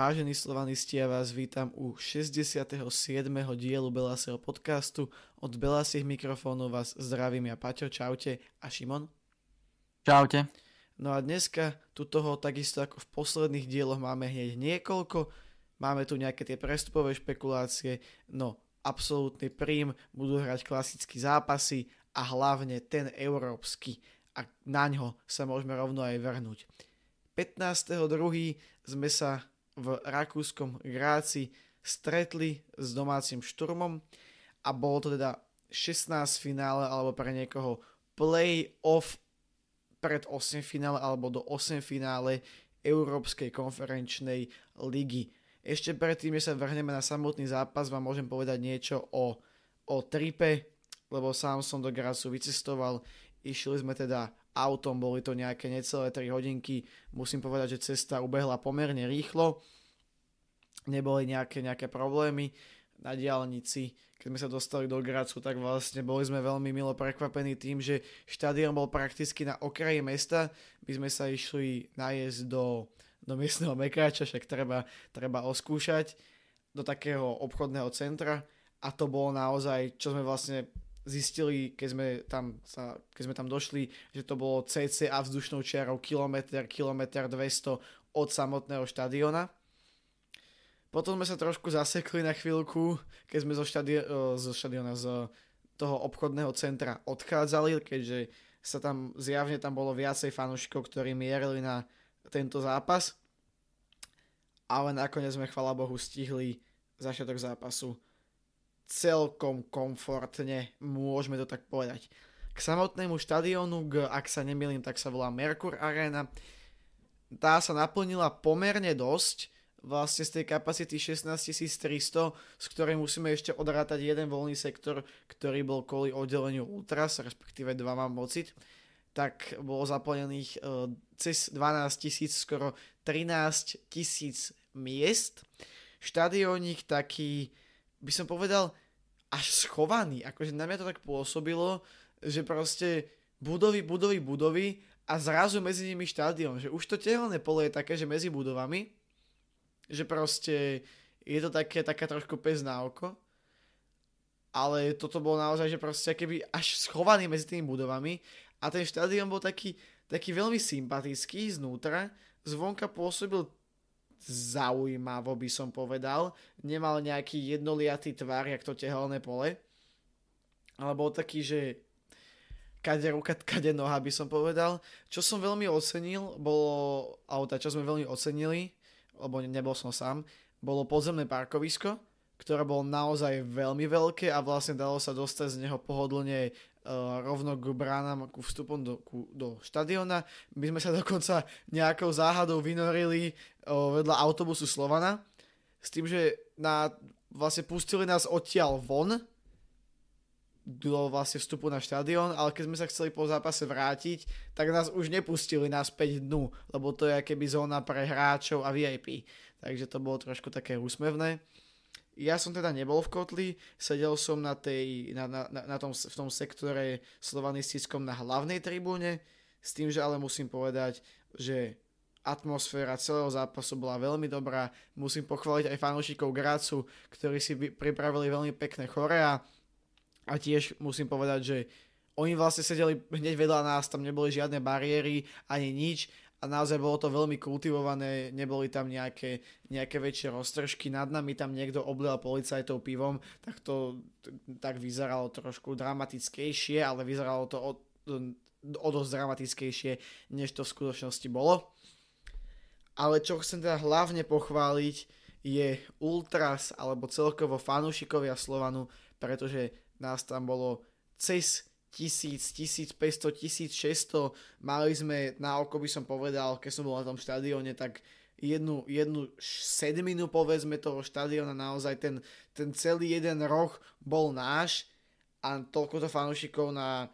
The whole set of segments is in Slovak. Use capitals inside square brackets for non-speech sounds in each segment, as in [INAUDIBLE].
Vážení slovanisti, ja vás vítam u 67. dielu Belasieho podcastu. Od Belasiech mikrofónov vás zdravím ja Paťo, čaute a Šimon. Čaute. No a dneska tu toho takisto ako v posledných dieloch máme hneď niekoľko. Máme tu nejaké tie prestupové špekulácie, no absolútny prím, budú hrať klasické zápasy a hlavne ten európsky. A na ňo sa môžeme rovno aj vrhnúť. 15.2. sme sa v rakúskom Gráci stretli s domácim šturmom a bolo to teda 16 finále alebo pre niekoho play-off pred 8 finále alebo do 8 finále Európskej konferenčnej ligy. Ešte predtým, že sa vrhneme na samotný zápas, vám môžem povedať niečo o, o tripe, lebo sám som do Gracu vycestoval. Išli sme teda autom, boli to nejaké necelé 3 hodinky. Musím povedať, že cesta ubehla pomerne rýchlo. Neboli nejaké, nejaké problémy na diálnici. Keď sme sa dostali do Gracu, tak vlastne boli sme veľmi milo prekvapení tým, že štadión bol prakticky na okraji mesta. My sme sa išli najesť do, do miestneho mekáča, však treba, treba oskúšať, do takého obchodného centra a to bolo naozaj, čo sme vlastne zistili, keď sme tam, sa, keď sme tam došli, že to bolo cca vzdušnou čiarou kilometr, kilometr 200 od samotného štadiona. Potom sme sa trošku zasekli na chvíľku, keď sme zo, štadi- zo štadiona, z toho obchodného centra odchádzali, keďže sa tam zjavne tam bolo viacej fanúšikov, ktorí mierili na tento zápas. Ale nakoniec sme, chvala Bohu, stihli začiatok zápasu celkom komfortne, môžeme to tak povedať. K samotnému štadiónu, ak sa nemýlim, tak sa volá Merkur Arena, tá sa naplnila pomerne dosť, vlastne z tej kapacity 16 300, z ktorej musíme ešte odrátať jeden voľný sektor, ktorý bol kvôli oddeleniu Ultras, respektíve dva mám pocit, tak bolo zaplnených uh, cez 12 tisíc, skoro 13 tisíc miest. Štadiónik taký by som povedal, až schovaný. Akože na mňa to tak pôsobilo, že proste budovy, budovy, budovy a zrazu medzi nimi štádion. Že už to tehelné pole je také, že medzi budovami, že proste je to také, také trošku pes na oko. Ale toto bolo naozaj, že proste keby až schovaný medzi tými budovami a ten štádion bol taký, taký veľmi sympatický znútra, zvonka pôsobil zaujímavo by som povedal. Nemal nejaký jednoliatý tvar, jak to tehelné pole. Ale bol taký, že kade ruka, kade noha by som povedal. Čo som veľmi ocenil, bolo, alebo tá, čo sme veľmi ocenili, lebo nebol som sám, bolo podzemné parkovisko, ktoré bolo naozaj veľmi veľké a vlastne dalo sa dostať z neho pohodlne uh, rovno k bránam, ku vstupom do, ku, do štadiona. My sme sa dokonca nejakou záhadou vynorili uh, vedľa autobusu Slovana s tým, že na, vlastne pustili nás odtiaľ von do vlastne vstupu na štadión, ale keď sme sa chceli po zápase vrátiť, tak nás už nepustili naspäť dnu, lebo to je keby zóna pre hráčov a VIP. Takže to bolo trošku také úsmevné. Ja som teda nebol v kotli, sedel som na tej, na, na, na tom, v tom sektore slovanistickom na hlavnej tribúne, s tým, že ale musím povedať, že atmosféra celého zápasu bola veľmi dobrá. Musím pochváliť aj fanúšikov Grácu, ktorí si pripravili veľmi pekné chorea a tiež musím povedať, že oni vlastne sedeli hneď vedľa nás, tam neboli žiadne bariéry ani nič a naozaj bolo to veľmi kultivované, neboli tam nejaké, nejaké väčšie roztržky, nad nami tam niekto oblial policajtov pivom, tak to tak vyzeralo trošku dramatickejšie, ale vyzeralo to o, o dosť dramatickejšie, než to v skutočnosti bolo. Ale čo chcem teda hlavne pochváliť je Ultras alebo celkovo fanúšikovia Slovanu, pretože nás tam bolo cez 1000, 1500, 1600. Mali sme na oko by som povedal, keď som bol na tom štadióne, tak jednu, jednu sedminu povedzme toho štadióna, naozaj ten, ten celý jeden roh bol náš a toľko to fanúšikov na,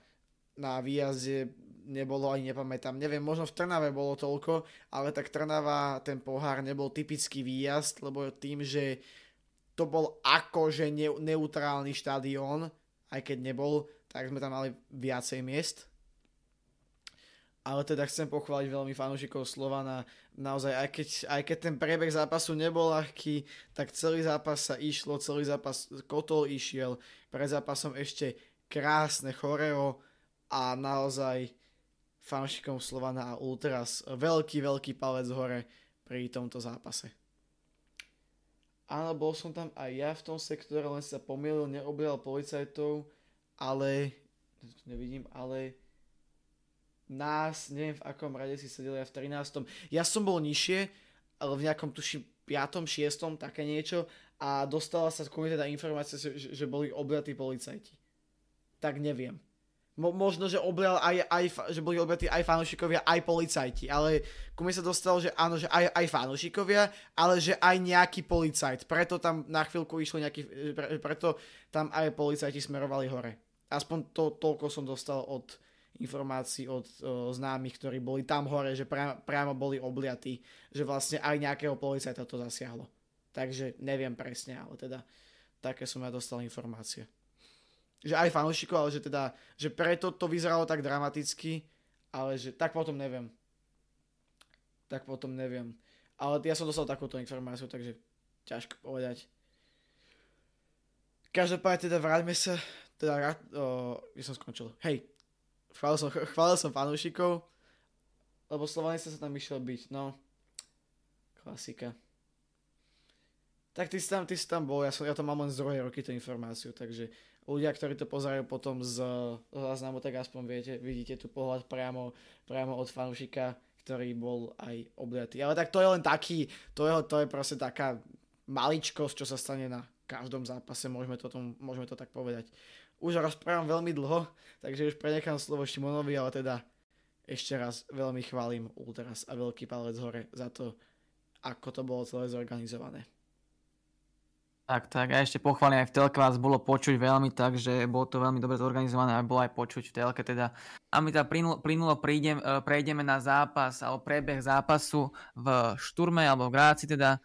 na výjazde nebolo, ani nepamätám. Neviem, možno v Trnave bolo toľko, ale tak Trnava, ten pohár nebol typický výjazd, lebo tým, že to bol akože ne, neutrálny štadión, aj keď nebol, tak sme tam mali viacej miest. ale teda chcem pochváliť veľmi fanúšikov Slovana. Naozaj, aj keď, aj keď ten priebeh zápasu nebol ľahký, tak celý zápas sa išlo, celý zápas kotol išiel, pred zápasom ešte krásne choreo a naozaj fanúšikom Slovana a Ultras veľký, veľký palec hore pri tomto zápase. Áno, bol som tam aj ja v tom sektore, len sa pomýlil, neobjal policajtov, ale nevidím, ale nás, neviem v akom rade si sedeli ja v 13. Ja som bol nižšie, ale v nejakom tuším 5. 6. také niečo a dostala sa ku teda informácia, že, že boli obratí policajti. Tak neviem. Mo, možno, že oblial aj, aj, že boli obratí aj fanúšikovia, aj policajti, ale ku mi sa dostalo, že áno, že aj, aj fanúšikovia, ale že aj nejaký policajt. Preto tam na chvíľku išlo nejaký, pre, preto tam aj policajti smerovali hore. Aspoň to, toľko som dostal od, informácií od o, známych, ktorí boli tam hore, že pra, priamo boli obliatí, že vlastne aj nejakého policajta to zasiahlo. Takže neviem presne, ale teda také som ja dostal informácie. Že aj fanúšikov, ale že teda, že preto to vyzeralo tak dramaticky, ale že tak potom neviem. Tak potom neviem. Ale ja som dostal takúto informáciu, takže ťažko povedať. Každopádne teda vráťme sa, teda, o, ja som skončil. Hej, chválil som, [LAUGHS] chválil som fanúšikov, lebo Slovanista sa tam išiel byť, no. Klasika. Tak ty si tam, ty si tam bol, ja, som, ja to mám len z druhej roky tú informáciu, takže ľudia, ktorí to pozerajú potom z záznamu, tak aspoň viete, vidíte tu pohľad priamo, priamo od fanúšika, ktorý bol aj obliatý. Ale tak to je len taký, to je, to je proste taká maličkosť, čo sa stane na každom zápase, môžeme to, tom, môžeme to tak povedať už rozprávam veľmi dlho, takže už prenechám slovo Šimonovi, ale teda ešte raz veľmi chválim Ultras a veľký palec hore za to, ako to bolo celé zorganizované. Tak, tak a ešte pochválim aj v telke vás bolo počuť veľmi tak, že bolo to veľmi dobre zorganizované a bolo aj počuť v telke teda. A my teda plynulo, prídem, e, prejdeme na zápas alebo prebeh zápasu v Šturme alebo v Gráci teda.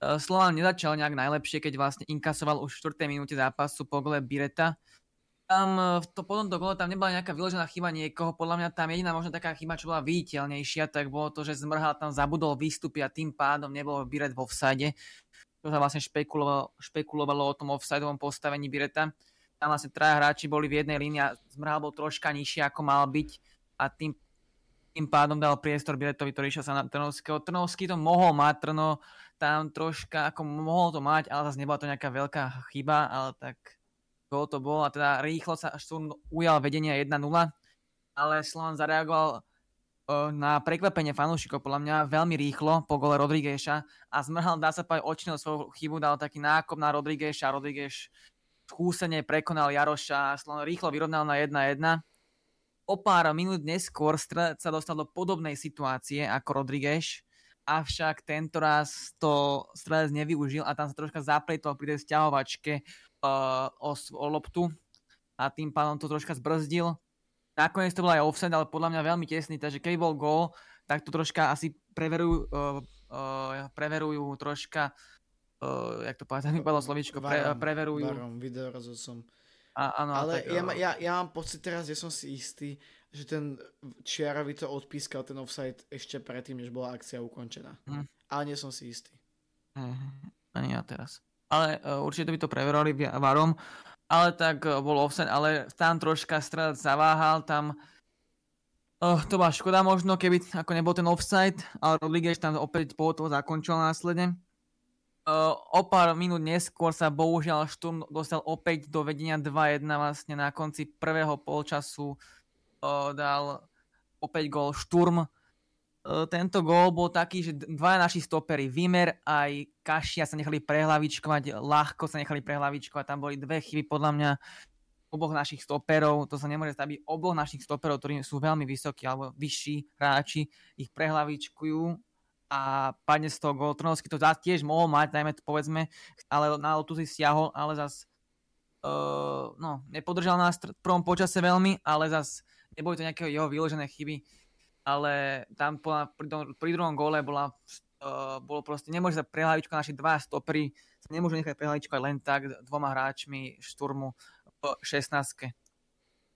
E, Slovan nezačal nejak najlepšie, keď vlastne inkasoval už v 4. minúte zápasu po gole Bireta tam e, v to, potom to gole tam nebola nejaká vyložená chyba niekoho, podľa mňa tam jediná možno taká chyba, čo bola viditeľnejšia, tak bolo to, že Zmrhal tam zabudol výstupy a tým pádom nebol Biret vo vsade. To sa vlastne špekulovalo, špekulovalo o tom offsideovom postavení Bireta. Tam vlastne traja hráči boli v jednej línii a Zmrhal bol troška nižšie, ako mal byť a tým, tým pádom dal priestor Biretovi, ktorý išiel sa na Trnovského. Trnovský to mohol mať, Trno tam troška, ako mohol to mať, ale zase nebola to nejaká veľká chyba, ale tak gól to bol a teda rýchlo sa Šturm ujal vedenia 1-0, ale Slovan zareagoval na prekvapenie fanúšikov podľa mňa veľmi rýchlo po gole Rodrígeša a zmrhal, dá sa povedať, očnil svoju chybu, dal taký nákop na Rodrígeša Rodrígeš skúsene prekonal Jaroša a Slovan rýchlo vyrovnal na 1-1. O pár minút neskôr sa dostal do podobnej situácie ako Rodrígeš, avšak tento raz to Strelec nevyužil a tam sa troška zapletol pri tej stiahovačke uh, o, o loptu a tým pádom to troška zbrzdil. Nakoniec to bol aj offset, ale podľa mňa veľmi tesný, takže keby bol gól, tak to troška asi preverujú, uh, uh, preverujú troška, uh, jak to povedať, mi padlo slovičko, pre, varom, preverujú. Varom, som. A, áno, ale tak, ja, uh... ja, ja mám pocit teraz, že som si istý, že ten Čiarovi to odpískal ten offside ešte predtým, než bola akcia ukončená. Hm. Ale nie som si istý. Hm, ani ja teraz ale uh, určite by to preverovali varom, ale tak uh, bol offset, ale tam troška strelec zaváhal, tam uh, to bola škoda možno, keby ako nebol ten offside, ale Rodriguez tam opäť toho zakončil následne. Uh, o pár minút neskôr sa bohužiaľ Šturm dostal opäť do vedenia 2-1 vlastne na konci prvého polčasu uh, dal opäť gol Šturm E, tento gól bol taký, že dva naši stopery, Vimer aj Kašia sa nechali prehlavičkovať, ľahko sa nechali prehlavičkovať, tam boli dve chyby podľa mňa oboch našich stoperov, to sa nemôže stať, aby oboch našich stoperov, ktorí sú veľmi vysokí alebo vyšší hráči, ich prehlavičkujú a padne z toho gól. Trnovský to tiež mohol mať, dajme to povedzme, ale na lotu si stiahol, ale zas uh, no, nepodržal nás v prvom počase veľmi, ale zas neboli to nejaké jeho vyložené chyby ale tam bola, pri, pri druhom gole bola, uh, bolo proste, nemôže sa prehlavičkovať naši dva stopery, sa nemôžu nechať prehlavičkovať len tak dvoma hráčmi šturmu v 16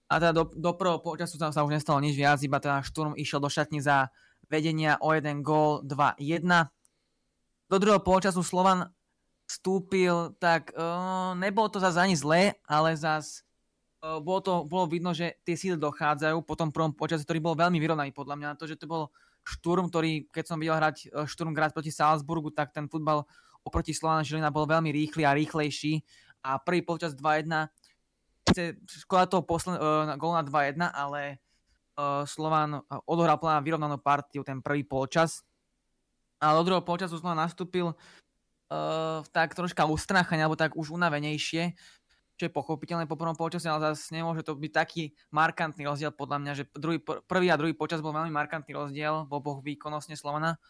A teda do, do prvého počasu sa, sa už nestalo nič viac, iba teda Šturm išiel do šatni za vedenia o jeden gól 2-1. Do druhého počasu Slovan vstúpil, tak uh, nebolo to zase ani zlé, ale zase bolo, to, bolo vidno, že tie síly dochádzajú po tom prvom počase, ktorý bol veľmi vyrovnaný podľa mňa. To, že to bol Šturm, ktorý, keď som videl hrať Šturm grať proti Salzburgu, tak ten futbal oproti Slovana Žilina bol veľmi rýchly a rýchlejší. A prvý počas 2-1 škoda toho posledného uh, gól na 2-1, ale uh, Slovan odohral plná vyrovnanú partiu ten prvý polčas. A do druhého polčasu Slovan nastúpil uh, tak troška ustráchaný, alebo tak už unavenejšie, čo je pochopiteľné po prvom polčase, ale zase nemôže to byť taký markantný rozdiel podľa mňa, že druhý, prvý a druhý počas bol veľmi markantný rozdiel v oboch výkonnostne Slovana.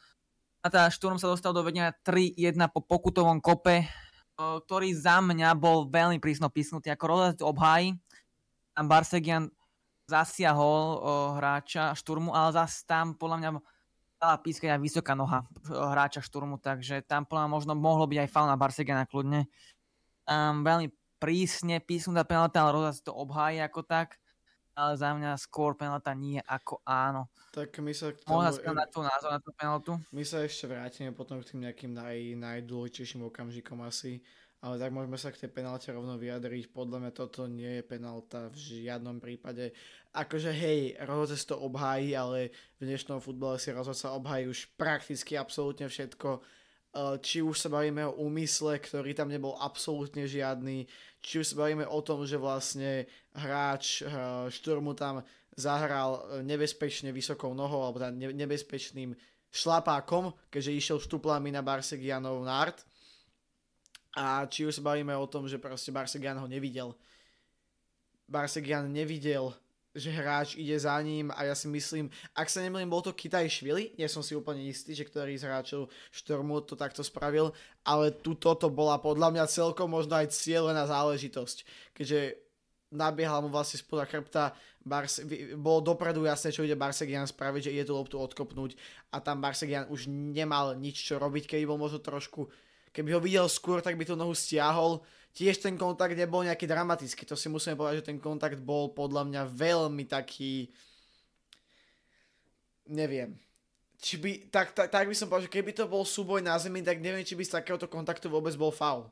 A tá Šturm sa dostal do vedenia 3-1 po pokutovom kope ktorý za mňa bol veľmi prísno písnutý ako rozhľad obháj. Tam Barsegian zasiahol hráča šturmu, ale zase tam podľa mňa dala pískať aj vysoká noha hráča šturmu, takže tam podľa mňa možno mohlo byť aj faul na Barsegiana kľudne. Um, veľmi prísne písnutá penalta, ale rozhľad to obhájí ako tak ale za mňa skôr penalta nie ako áno. Tak my sa k tomu... Mohla na tú názor na tú penaltu? My sa ešte vrátime potom k tým nejakým naj, najdôležitejším okamžikom asi, ale tak môžeme sa k tej penalte rovno vyjadriť. Podľa mňa toto nie je penalta v žiadnom prípade. Akože hej, rozhodce to obhájí, ale v dnešnom futbale si rozhodca obhájí už prakticky absolútne všetko či už sa bavíme o úmysle, ktorý tam nebol absolútne žiadny, či už sa bavíme o tom, že vlastne hráč eh, Šturmu tam zahral eh, nebezpečne vysokou nohou alebo tam nebezpečným šlapákom, keďže išiel štuplami na Barsegianov nart. A či už sa bavíme o tom, že proste Barsegian ho nevidel. Barsegian nevidel že hráč ide za ním a ja si myslím, ak sa nemýlim, bol to Kitaj Švili, nie som si úplne istý, že ktorý z hráčov Štormu to takto spravil, ale tu toto bola podľa mňa celkom možno aj cieľená záležitosť, keďže nabiehal mu vlastne spoda chrbta, Barse, bolo dopredu jasné, čo ide Barsegian spraviť, že ide tú loptu odkopnúť a tam Barsegian už nemal nič čo robiť, keby bol možno trošku, keby ho videl skôr, tak by tú nohu stiahol, tiež ten kontakt nebol nejaký dramatický, to si musíme povedať, že ten kontakt bol podľa mňa veľmi taký, neviem, či by, tak, tak, tak by som povedal, že keby to bol súboj na zemi, tak neviem, či by z takéhoto kontaktu vôbec bol faul.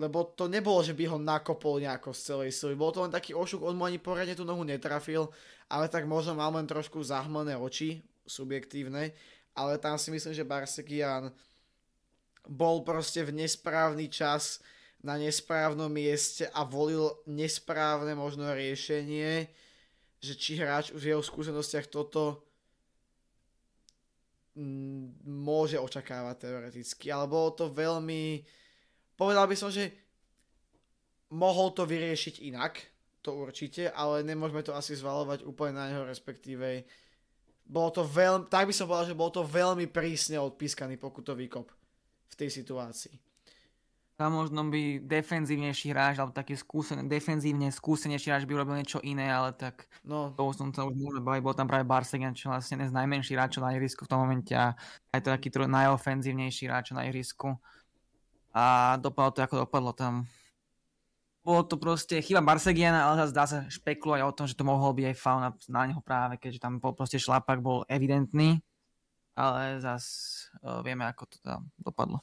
Lebo to nebolo, že by ho nakopol nejako z celej sily. Bol to len taký ošuk, on mu ani poradne tú nohu netrafil, ale tak možno mal len trošku zahmlené oči, subjektívne, ale tam si myslím, že Barsekian bol proste v nesprávny čas na nesprávnom mieste a volil nesprávne možno riešenie, že či hráč v jeho skúsenostiach toto mm, môže očakávať teoreticky, ale bolo to veľmi, povedal by som, že mohol to vyriešiť inak, to určite, ale nemôžeme to asi zvalovať úplne na neho, respektíve. Bolo to veľmi, tak by som povedal, že bol to veľmi prísne odpískaný pokutový kop v tej situácii. Tam možno by defenzívnejší hráč, alebo taký skúsený, defenzívne skúsenejší hráč by urobil niečo iné, ale tak no. to som sa už môže baviť, bol tam práve Barsegan, čo vlastne z najmenší hráč na ihrisku v tom momente a aj to taký tro, najofenzívnejší hráč na ihrisku. A dopadlo to ako dopadlo tam. Bolo to proste chyba Barsegiana, ale zase dá sa špekulovať o tom, že to mohol byť aj faul na, na neho práve, keďže tam bol proste šlapak bol evidentný ale zas uh, vieme, ako to tam dopadlo.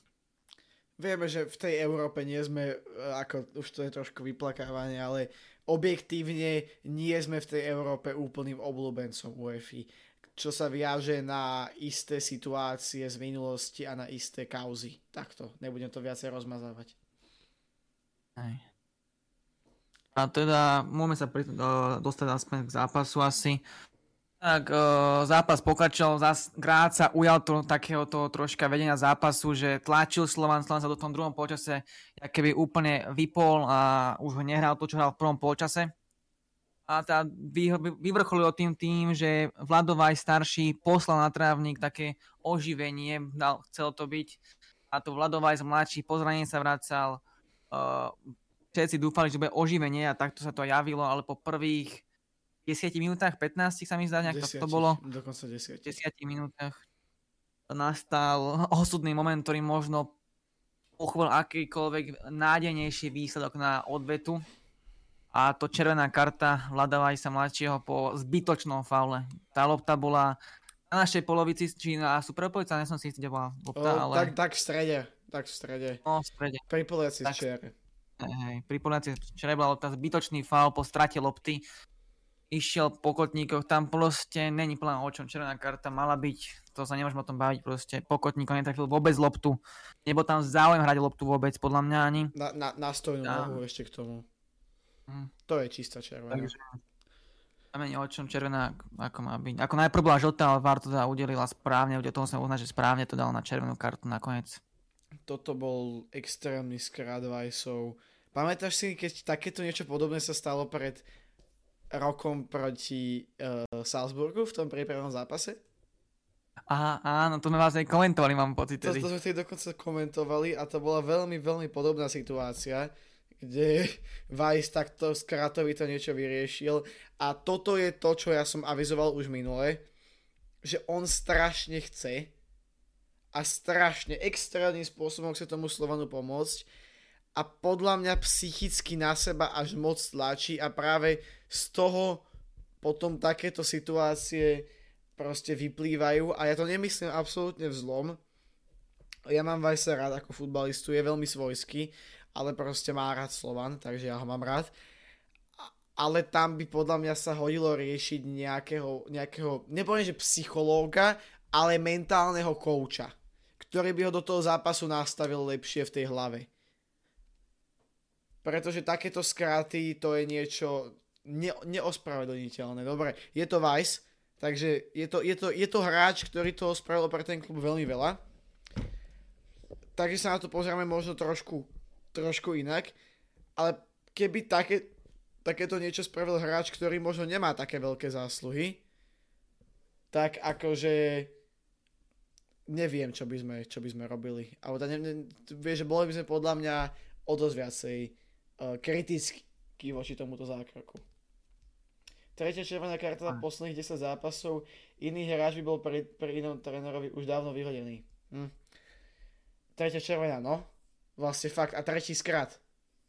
Vieme, že v tej Európe nie sme, e, ako už to je trošku vyplakávanie, ale objektívne nie sme v tej Európe úplným obľúbencom UEFI, čo sa viaže na isté situácie z minulosti a na isté kauzy. Takto, nebudem to viacej rozmazávať. Aj. A teda môžeme sa pri, uh, dostať aspoň k zápasu asi. Tak uh, zápas pokračoval, zás Grát sa ujal to, takéhoto troška vedenia zápasu, že tlačil Slovan, Slovan sa do tom druhom polčase keby úplne vypol a už ho nehral to, čo hral v prvom polčase. A tá vy, vyvrcholilo tým tým, že Vladovaj starší poslal na trávnik také oživenie, dal, chcel to byť. A to Vladovaj mladší po sa vracal. Uh, všetci dúfali, že bude oživenie a takto sa to javilo, ale po prvých 10 minútach, 15 sa mi zdá, nejak to bolo. Dokonca 10. 10 minútach nastal osudný moment, ktorý možno pochvál akýkoľvek nádejnejší výsledok na odvetu. a to červená karta Vlada sa mladšieho po zbytočnom faule. Tá lopta bola na našej polovici, či na super polovica, nesom si istý, kde bola lopta, o, ale... Tak, tak v strede, tak v strede. No, v strede. Pri poliaci tak... čiare. Hej, pri poliaci čiare bola lopta, zbytočný faul po strate lopty išiel po kotníkoch, tam proste není plná o čom, červená karta mala byť, to sa nemôžeme o tom baviť, proste po kotníkoch netrafil vôbec loptu, nebo tam záujem hrať loptu vôbec, podľa mňa ani. Na, na, na stojnú a... nohu ešte k tomu. Hm. To je čistá červená. Takže, tam není o čom červená, ako má byť. Ako najprv bola žltá, ale VAR to teda udelila správne, o tom sa uznať, že správne to dal na červenú kartu nakoniec. Toto bol extrémny skrát Vajsov. Pamätáš si, keď takéto niečo podobné sa stalo pred rokom proti uh, Salzburgu v tom prípravnom zápase. Aha, áno, to sme vás aj komentovali, mám pocit. To, to sme vtedy dokonca komentovali a to bola veľmi, veľmi podobná situácia, kde [LAUGHS] Vice takto to niečo vyriešil a toto je to, čo ja som avizoval už minule, že on strašne chce a strašne extrémnym spôsobom chce tomu Slovanu pomôcť a podľa mňa psychicky na seba až moc tlačí a práve z toho potom takéto situácie proste vyplývajú a ja to nemyslím absolútne vzlom. Ja mám Vajsa rád ako futbalistu, je veľmi svojský, ale proste má rád Slovan, takže ja ho mám rád. Ale tam by podľa mňa sa hodilo riešiť nejakého, nejakého nepoviem, že psychológa, ale mentálneho kouča, ktorý by ho do toho zápasu nastavil lepšie v tej hlave pretože takéto skraty to je niečo ne, neospravedlniteľné. Dobre, je to Vice, takže je to, je, to, je to hráč, ktorý toho spravil pre ten klub veľmi veľa. Takže sa na to pozrieme možno trošku, trošku inak. Ale keby také, takéto niečo spravil hráč, ktorý možno nemá také veľké zásluhy, tak akože neviem, čo by sme, čo by sme robili. Ale ne, ne, vieš, že boli by sme podľa mňa o dosť viacej kritický voči tomuto zákroku. Tretia červená karta za posledných 10 zápasov. Iný hráč by bol pre, pre inom trénerovi už dávno vyhodený. Hm. Tretia červená, no. Vlastne fakt. A tretí skrat.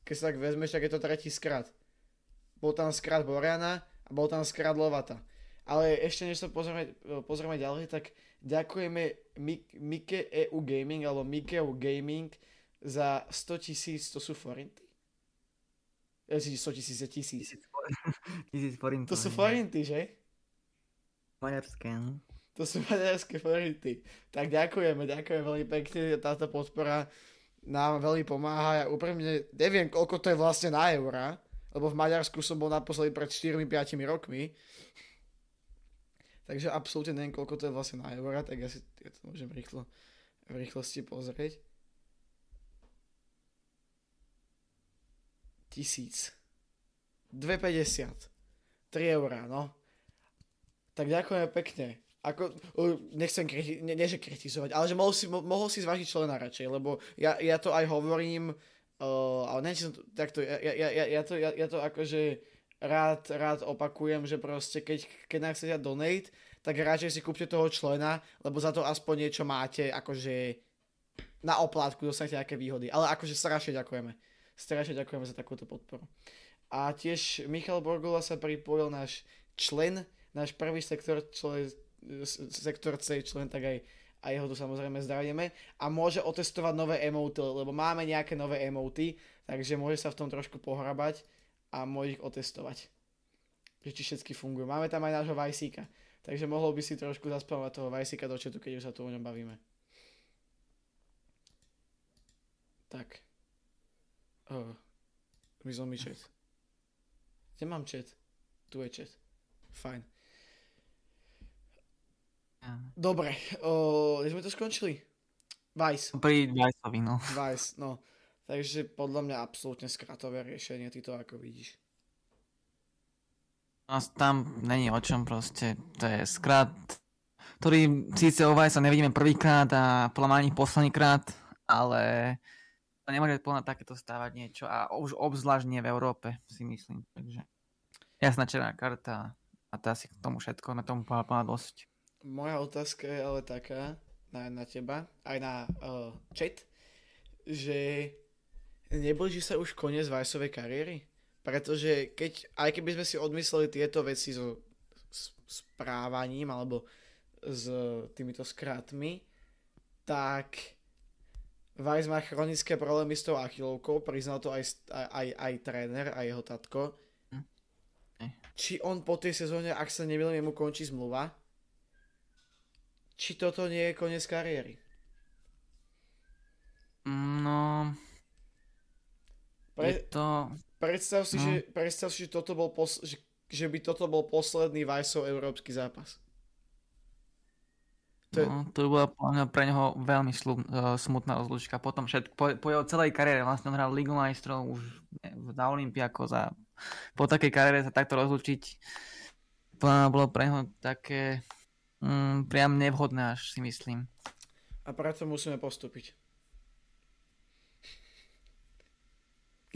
Keď sa tak vezmeš, tak je to tretí skrat. Bol tam skrat Boriana a bol tam skrat Lovata. Ale ešte než sa pozrieme, pozrieme ďalej, tak ďakujeme Mike EU Gaming alebo Mikeu Gaming za 100 tisíc, to sú forinty? 100 tisíc je tisíc. Tisíc [LAUGHS] forintov. To sú forinty, že? Maďarské, no. To sú maďarské forinty. Tak ďakujeme, ďakujeme veľmi pekne. Táto podpora nám veľmi pomáha. Ja úprimne neviem, koľko to je vlastne na eurá, lebo v Maďarsku som bol naposledy pred 4-5 rokmi. Takže absolútne neviem, koľko to je vlastne na eurá, tak ja si ja to môžem rýchlo, v rýchlosti pozrieť. Tisíc. 2,50. 3 eurá, no. Tak ďakujeme pekne. Ako, nechcem kriti- ne, ne, že kritizovať, ale že mohol si, mo, mohol si zvážiť člena radšej, lebo ja, ja to aj hovorím, uh, ale to takto, ja, ja, ja, ja, to, ja, ja to akože rád, rád opakujem, že proste keď, keď nám chcete donate, tak radšej si kúpte toho člena, lebo za to aspoň niečo máte, akože na oplátku dostanete nejaké výhody. Ale akože strašne ďakujeme strašne ďakujeme za takúto podporu. A tiež Michal Borgola sa pripojil náš člen, náš prvý sektor, člen, sektor C člen, tak aj, aj jeho tu samozrejme zdravíme a môže otestovať nové emoty, lebo máme nejaké nové emoty, takže môže sa v tom trošku pohrabať a môže ich otestovať. Že či všetky fungujú. Máme tam aj nášho Vajsíka, takže mohol by si trošku zaspávať toho Vajsíka do četu, keď už sa tu o ňom bavíme. Tak. Oh, zmizol mi chat. Kde mám chat? Tu je chat. Fajn. Dobre, o, sme to skončili? Vice. Pri Viceovi, no. Vice, no. Takže podľa mňa absolútne skratové riešenie, ty to ako vidíš. No, tam není o čom proste, to je skrat, ktorý síce o Vice nevidíme prvýkrát a podľa mňa posledný krát, ale to nemôže plná takéto stávať niečo a už obzvlášť v Európe, si myslím. Takže jasná černá karta a to asi k tomu všetko, na tomu plná dosť. Moja otázka je ale taká na, na teba, aj na uh, chat, že neblíži sa už koniec Vajsovej kariéry? Pretože keď, aj keby sme si odmysleli tieto veci so správaním alebo s týmito skratmi, tak Weiss má chronické problémy s tou achilovkou, priznal to aj, aj, aj, aj tréner a jeho tatko. Hm. Či on po tej sezóne, ak sa nemýlim, mu končí zmluva, či toto nie je koniec kariéry? No... Pre, to... Predstav si, no. že, predstav si, že, toto bol pos, že, že by toto bol posledný Weissov európsky zápas. To, no, to bola pre neho veľmi slub, uh, smutná rozlučka. Potom všet, po, po jeho celej kariére, vlastne on hral Ligu majstrov už na Olympiako a po takej kariére sa takto rozlučiť bolo pre neho také mm, priam nevhodné až si myslím. A preto musíme postúpiť.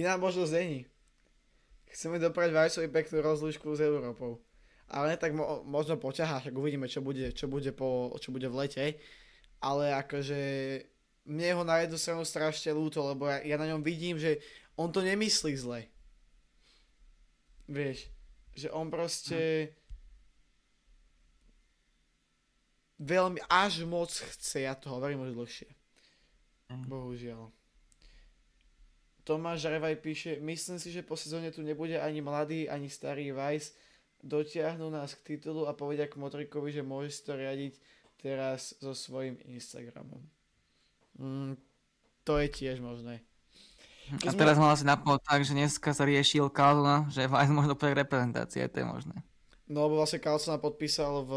Iná možnosť není. Chceme doprať Vajsovi peknú rozlučku s Európou ale tak mo- možno poťahá, tak uvidíme, čo bude, čo bude, po, čo bude v lete. Ale akože mne ho na jednu stranu strašne ľúto, lebo ja, ja na ňom vidím, že on to nemyslí zle. Vieš, že on proste hm. veľmi, až moc chce, ja to hovorím už dlhšie. Hm. Bohužiaľ. Tomáš Revaj píše, myslím si, že po sezóne tu nebude ani mladý, ani starý Vice, dotiahnu nás k titulu a povedia k Motrikovi, že môže si to riadiť teraz so svojím Instagramom. Mm, to je tiež možné. Keď a sme... teraz mal asi napadlo tak, že dneska sa riešil Kalna, že Vajs možno pre reprezentácie, to je možné. No, lebo vlastne Carlsona podpísal v,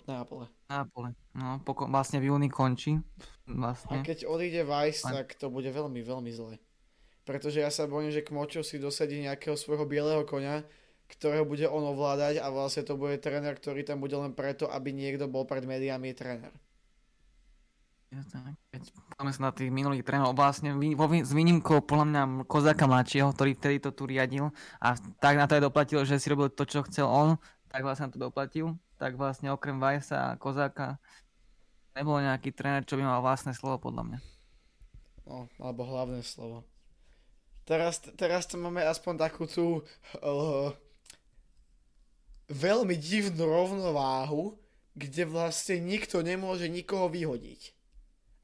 v Nápole. Nápole. No, poko- vlastne v júni končí. Vlastne. A keď odíde Vice, tak to bude veľmi, veľmi zle. Pretože ja sa bojím, že Kmočo si dosadí nejakého svojho bieleho konia, ktorého bude on ovládať a vlastne to bude tréner, ktorý tam bude len preto, aby niekto bol pred médiami tréner. Keď poďme sa na tých minulých trénerov, vlastne s výnimkou podľa mňa Kozáka mladšieho, ktorý vtedy to tu riadil a tak na to aj doplatil, že si robil to, čo chcel on, tak vlastne to doplatil. Tak vlastne okrem Vajsa a Kozáka nebol nejaký tréner, čo by mal vlastné slovo podľa mňa. No, alebo hlavné slovo. Teraz, teraz máme aspoň takú tú uh, veľmi divnú rovnováhu, kde vlastne nikto nemôže nikoho vyhodiť.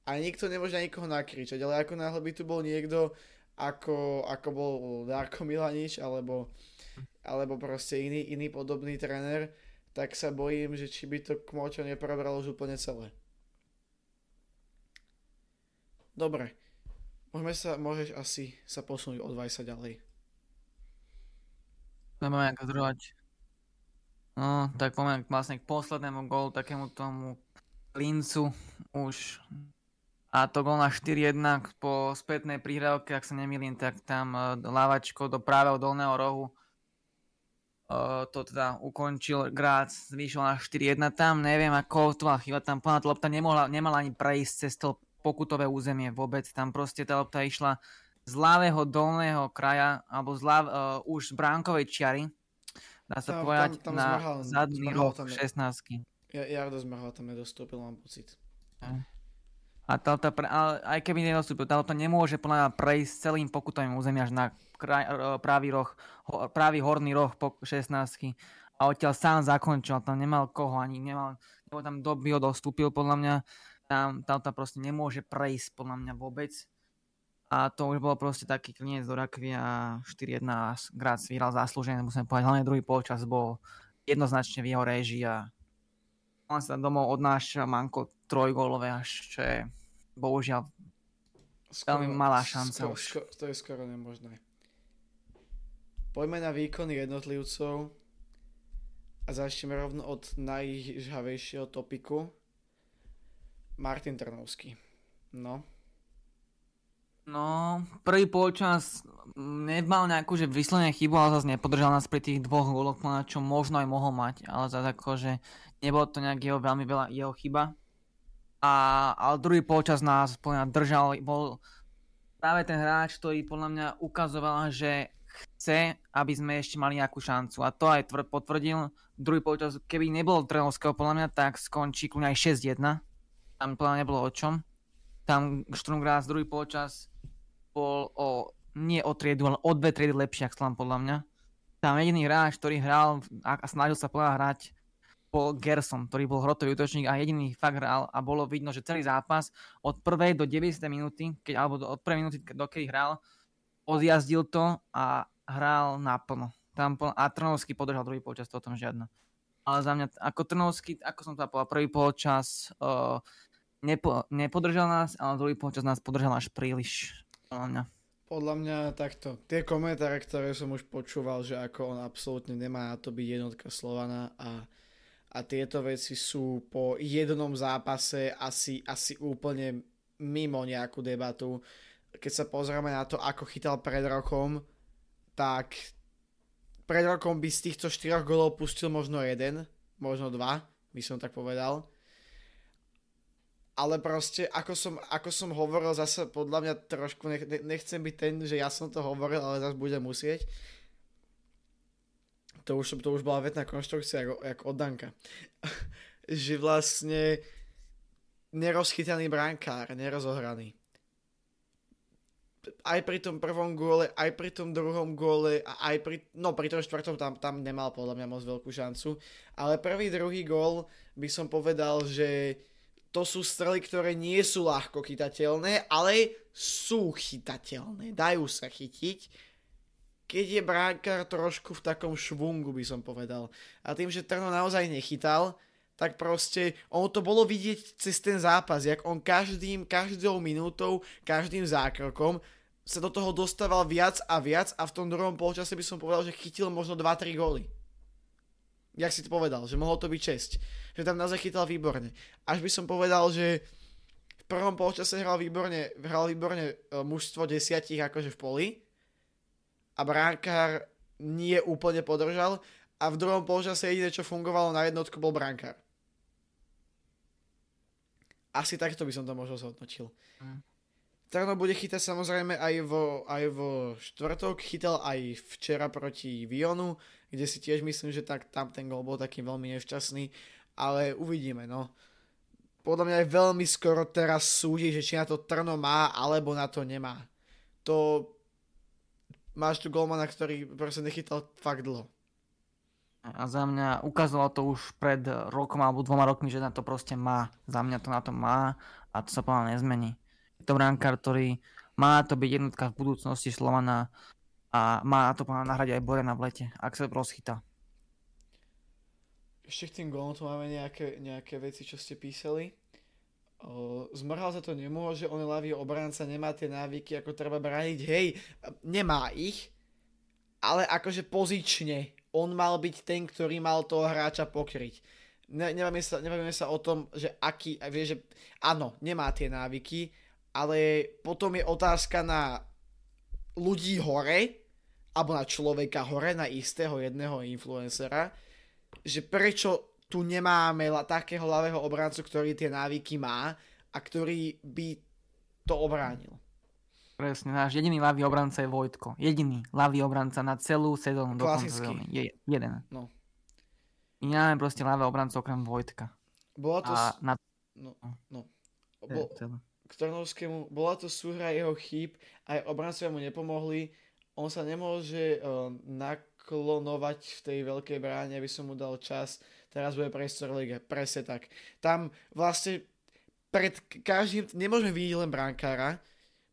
A nikto nemôže na nikoho nakričať, ale ako náhle by tu bol niekto, ako, ako bol Darko Milanič, alebo, alebo proste iný, iný podobný tréner, tak sa bojím, že či by to Kmočo neprebralo už úplne celé. Dobre. Môžeme sa, môžeš asi sa posunúť od Vajsa ďalej. Nemáme ako zdrovať. No, tak poďme vlastne k poslednému golu, takému tomu Lincu už. A to gol na 4-1 po spätnej príhrávke, ak sa nemýlim, tak tam uh, lávačko do právého dolného rohu uh, to teda ukončil Grác, zvýšil na 4-1 tam, neviem ako to bola chyba, tam plná lopta nemohla, nemala ani prejsť cez to pokutové územie vôbec, tam proste tá lopta išla z ľavého dolného kraja, alebo z ľav, uh, už z bránkovej čiary, dá sa tam, povedať, tam, tam na zmrhal, zadný roh 16 ja, Jardo Zmrhal tam nedostúpil, mám pocit. A tá, tá, ale aj keby nedostúpil, to nemôže plná prejsť celým pokutovým územím až na kraj, pravý roh, ho, pravý horný roh po 16 a odtiaľ sám zakončil, tam nemal koho ani, nemal, nebo tam doby ho dostúpil podľa mňa, tam, tam proste nemôže prejsť podľa mňa vôbec a to už bolo proste taký kliniec do rakvy a 4-1 a Graz vyhral zaslúžené, musím povedať. Hlavne druhý polčas bol jednoznačne v jeho réžii a on sa domov odnáša manko trojgólové až, čo je bohužiaľ skoro, veľmi malá šanca skoro, už. Skoro, to je skoro nemožné. Poďme na výkony jednotlivcov a začneme rovno od najžhavejšieho topiku. Martin Trnovský. No. No, prvý polčas nemal nejakú, že vyslovene chybu, ale zase nepodržal nás pri tých dvoch góloch, čo možno aj mohol mať, ale zase ako, že nebolo to nejak jeho veľmi veľa jeho chyba. A, ale druhý polčas nás podľa držal, bol práve ten hráč, ktorý podľa mňa ukazoval, že chce, aby sme ešte mali nejakú šancu. A to aj tvr- potvrdil. Druhý polčas, keby nebol Trenovského podľa mňa, tak skončí kľúň aj 6-1. Tam podľa nebolo o čom. Tam Sturm druhý polčas bol o, nie o triedu, ale o dve triedy lepšie, ak podľa mňa. tam jediný hráč, ktorý hral a snažil sa plná hrať bol Gerson, ktorý bol hrotový útočník a jediný fakt hral a bolo vidno, že celý zápas od prvej do 90. minúty, keď, alebo do, od prvej minúty, do kedy hral, odjazdil to a hral naplno. Tam a Trnovský podržal druhý polčas, to o tom žiadno. Ale za mňa, ako Trnovský, ako som to povedal, prvý polčas uh, nepo, nepodržal nás, ale druhý polčas nás podržal až príliš. Podľa mňa. Podľa mňa takto. Tie komentáre, ktoré som už počúval, že ako on absolútne nemá na to byť jednotka Slovana a a tieto veci sú po jednom zápase asi, asi úplne mimo nejakú debatu. Keď sa pozrieme na to, ako chytal pred rokom, tak pred rokom by z týchto štyroch golov pustil možno jeden, možno dva, by som tak povedal. Ale proste, ako som, ako som hovoril, zase podľa mňa trošku, nech, nechcem byť ten, že ja som to hovoril, ale zase budem musieť. To už, to už bola vetná konštrukcia ako, ako od Danka, [LAUGHS] že vlastne nerozchytaný brankár, nerozohraný. Aj pri tom prvom góle, aj pri tom druhom góle a aj pri, no pri tom štvrtom tam, tam nemal podľa mňa moc veľkú šancu, ale prvý, druhý gól by som povedal, že to sú strely, ktoré nie sú ľahko chytateľné, ale sú chytateľné, dajú sa chytiť keď je bránkar trošku v takom švungu, by som povedal. A tým, že Trno naozaj nechytal, tak proste ono to bolo vidieť cez ten zápas, jak on každým, každou minútou, každým zákrokom sa do toho dostával viac a viac a v tom druhom polčase by som povedal, že chytil možno 2-3 góly. Jak si to povedal, že mohol to byť česť. Že tam naozaj chytal výborne. Až by som povedal, že v prvom polčase hral výborne, hral výborne e, mužstvo desiatich akože v poli, a bránkár nie úplne podržal a v druhom polčase jediné, čo fungovalo na jednotku, bol bránkár. Asi takto by som to možno zhodnotil. Mm. Trno bude chytať samozrejme aj vo, aj vo štvrtok, chytal aj včera proti Vionu, kde si tiež myslím, že tak, tam ten gol bol taký veľmi nešťastný, ale uvidíme, no. Podľa mňa je veľmi skoro teraz súdiť, že či na to Trno má, alebo na to nemá. To máš tu golmana, ktorý proste nechytal fakt dlho. A za mňa ukázalo to už pred rokom alebo dvoma rokmi, že na to proste má. Za mňa to na to má a to sa povedal nezmení. To brankár, ktorý má to byť jednotka v budúcnosti Slovana a má to povedal nahradiť aj Borena v lete, ak sa rozchytá. Ešte k tým golom tu máme nejaké, nejaké veci, čo ste písali. Zmrhal sa to nemôže, on ľavý obranca, nemá tie návyky, ako treba brániť. Hej, nemá ich, ale akože pozične. On mal byť ten, ktorý mal toho hráča pokryť. Ne, nebavíme, sa, nebavíme sa o tom, že aký, vie, že áno, nemá tie návyky, ale potom je otázka na ľudí hore, alebo na človeka hore, na istého jedného influencera, že prečo tu nemáme takého ľavého obrancu, ktorý tie návyky má a ktorý by to obránil. Presne, náš jediný ľavý obranca je Vojtko. Jediný ľavý obranca na celú sezónu konca sezóny. Je jeden. No. My nemáme proste ľavého obranca okrem Vojtka. Bola to... A na... No, no. Bo... K Trnovskému bola to súhra jeho chýb, aj obrancovia mu nepomohli. On sa nemôže uh, naklonovať v tej veľkej bráne, aby som mu dal čas teraz bude priestor lige. Presne tak. Tam vlastne pred každým, nemôžeme vidieť len brankára,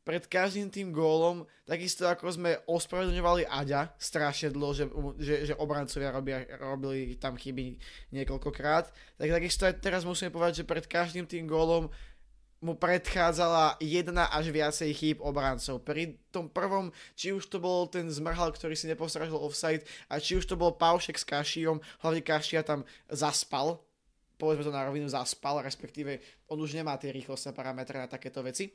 pred každým tým gólom, takisto ako sme ospravedlňovali Aďa strašne dlho, že, že, že obrancovia robia, robili tam chyby niekoľkokrát, tak takisto aj teraz musíme povedať, že pred každým tým gólom mu predchádzala jedna až viacej chýb obrancov. Pri tom prvom, či už to bol ten zmrhal, ktorý si nepostrážil offside, a či už to bol Paušek s Kašiom, hlavne Kašia tam zaspal, povedzme to na rovinu zaspal, respektíve on už nemá tie rýchlostné parametre na takéto veci.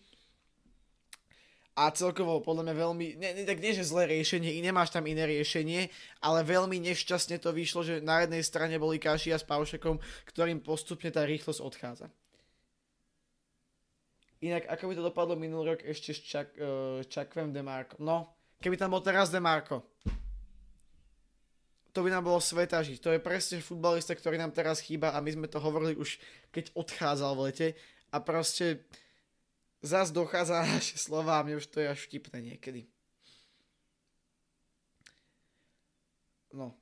A celkovo podľa mňa veľmi, ne, ne, tak nie že zlé riešenie, i nemáš tam iné riešenie, ale veľmi nešťastne to vyšlo, že na jednej strane boli Kašia s Paušekom, ktorým postupne tá rýchlosť odchádza. Inak, ako by to dopadlo minulý rok ešte s Čak, uh, Demarko. No, keby tam bol teraz Demarko. To by nám bolo sveta žiť. To je presne futbalista, ktorý nám teraz chýba a my sme to hovorili už, keď odchádzal v lete. A proste zas dochádza na naše slova a mne už to je až vtipné niekedy. no,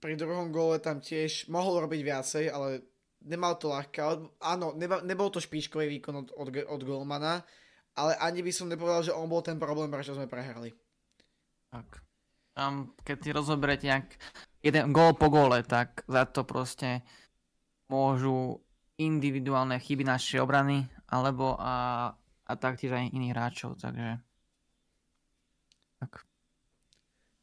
pri druhom gole tam tiež mohol robiť viacej, ale nemal to ľahké. Áno, neba, nebol to špičkový výkon od, od, od golmana, ale ani by som nepovedal, že on bol ten problém, prečo sme prehrali. Tak. Um, keď si rozoberete nejak jeden gól po gole, tak za to proste môžu individuálne chyby našej obrany, alebo a, a taktiež aj iných hráčov, takže tak.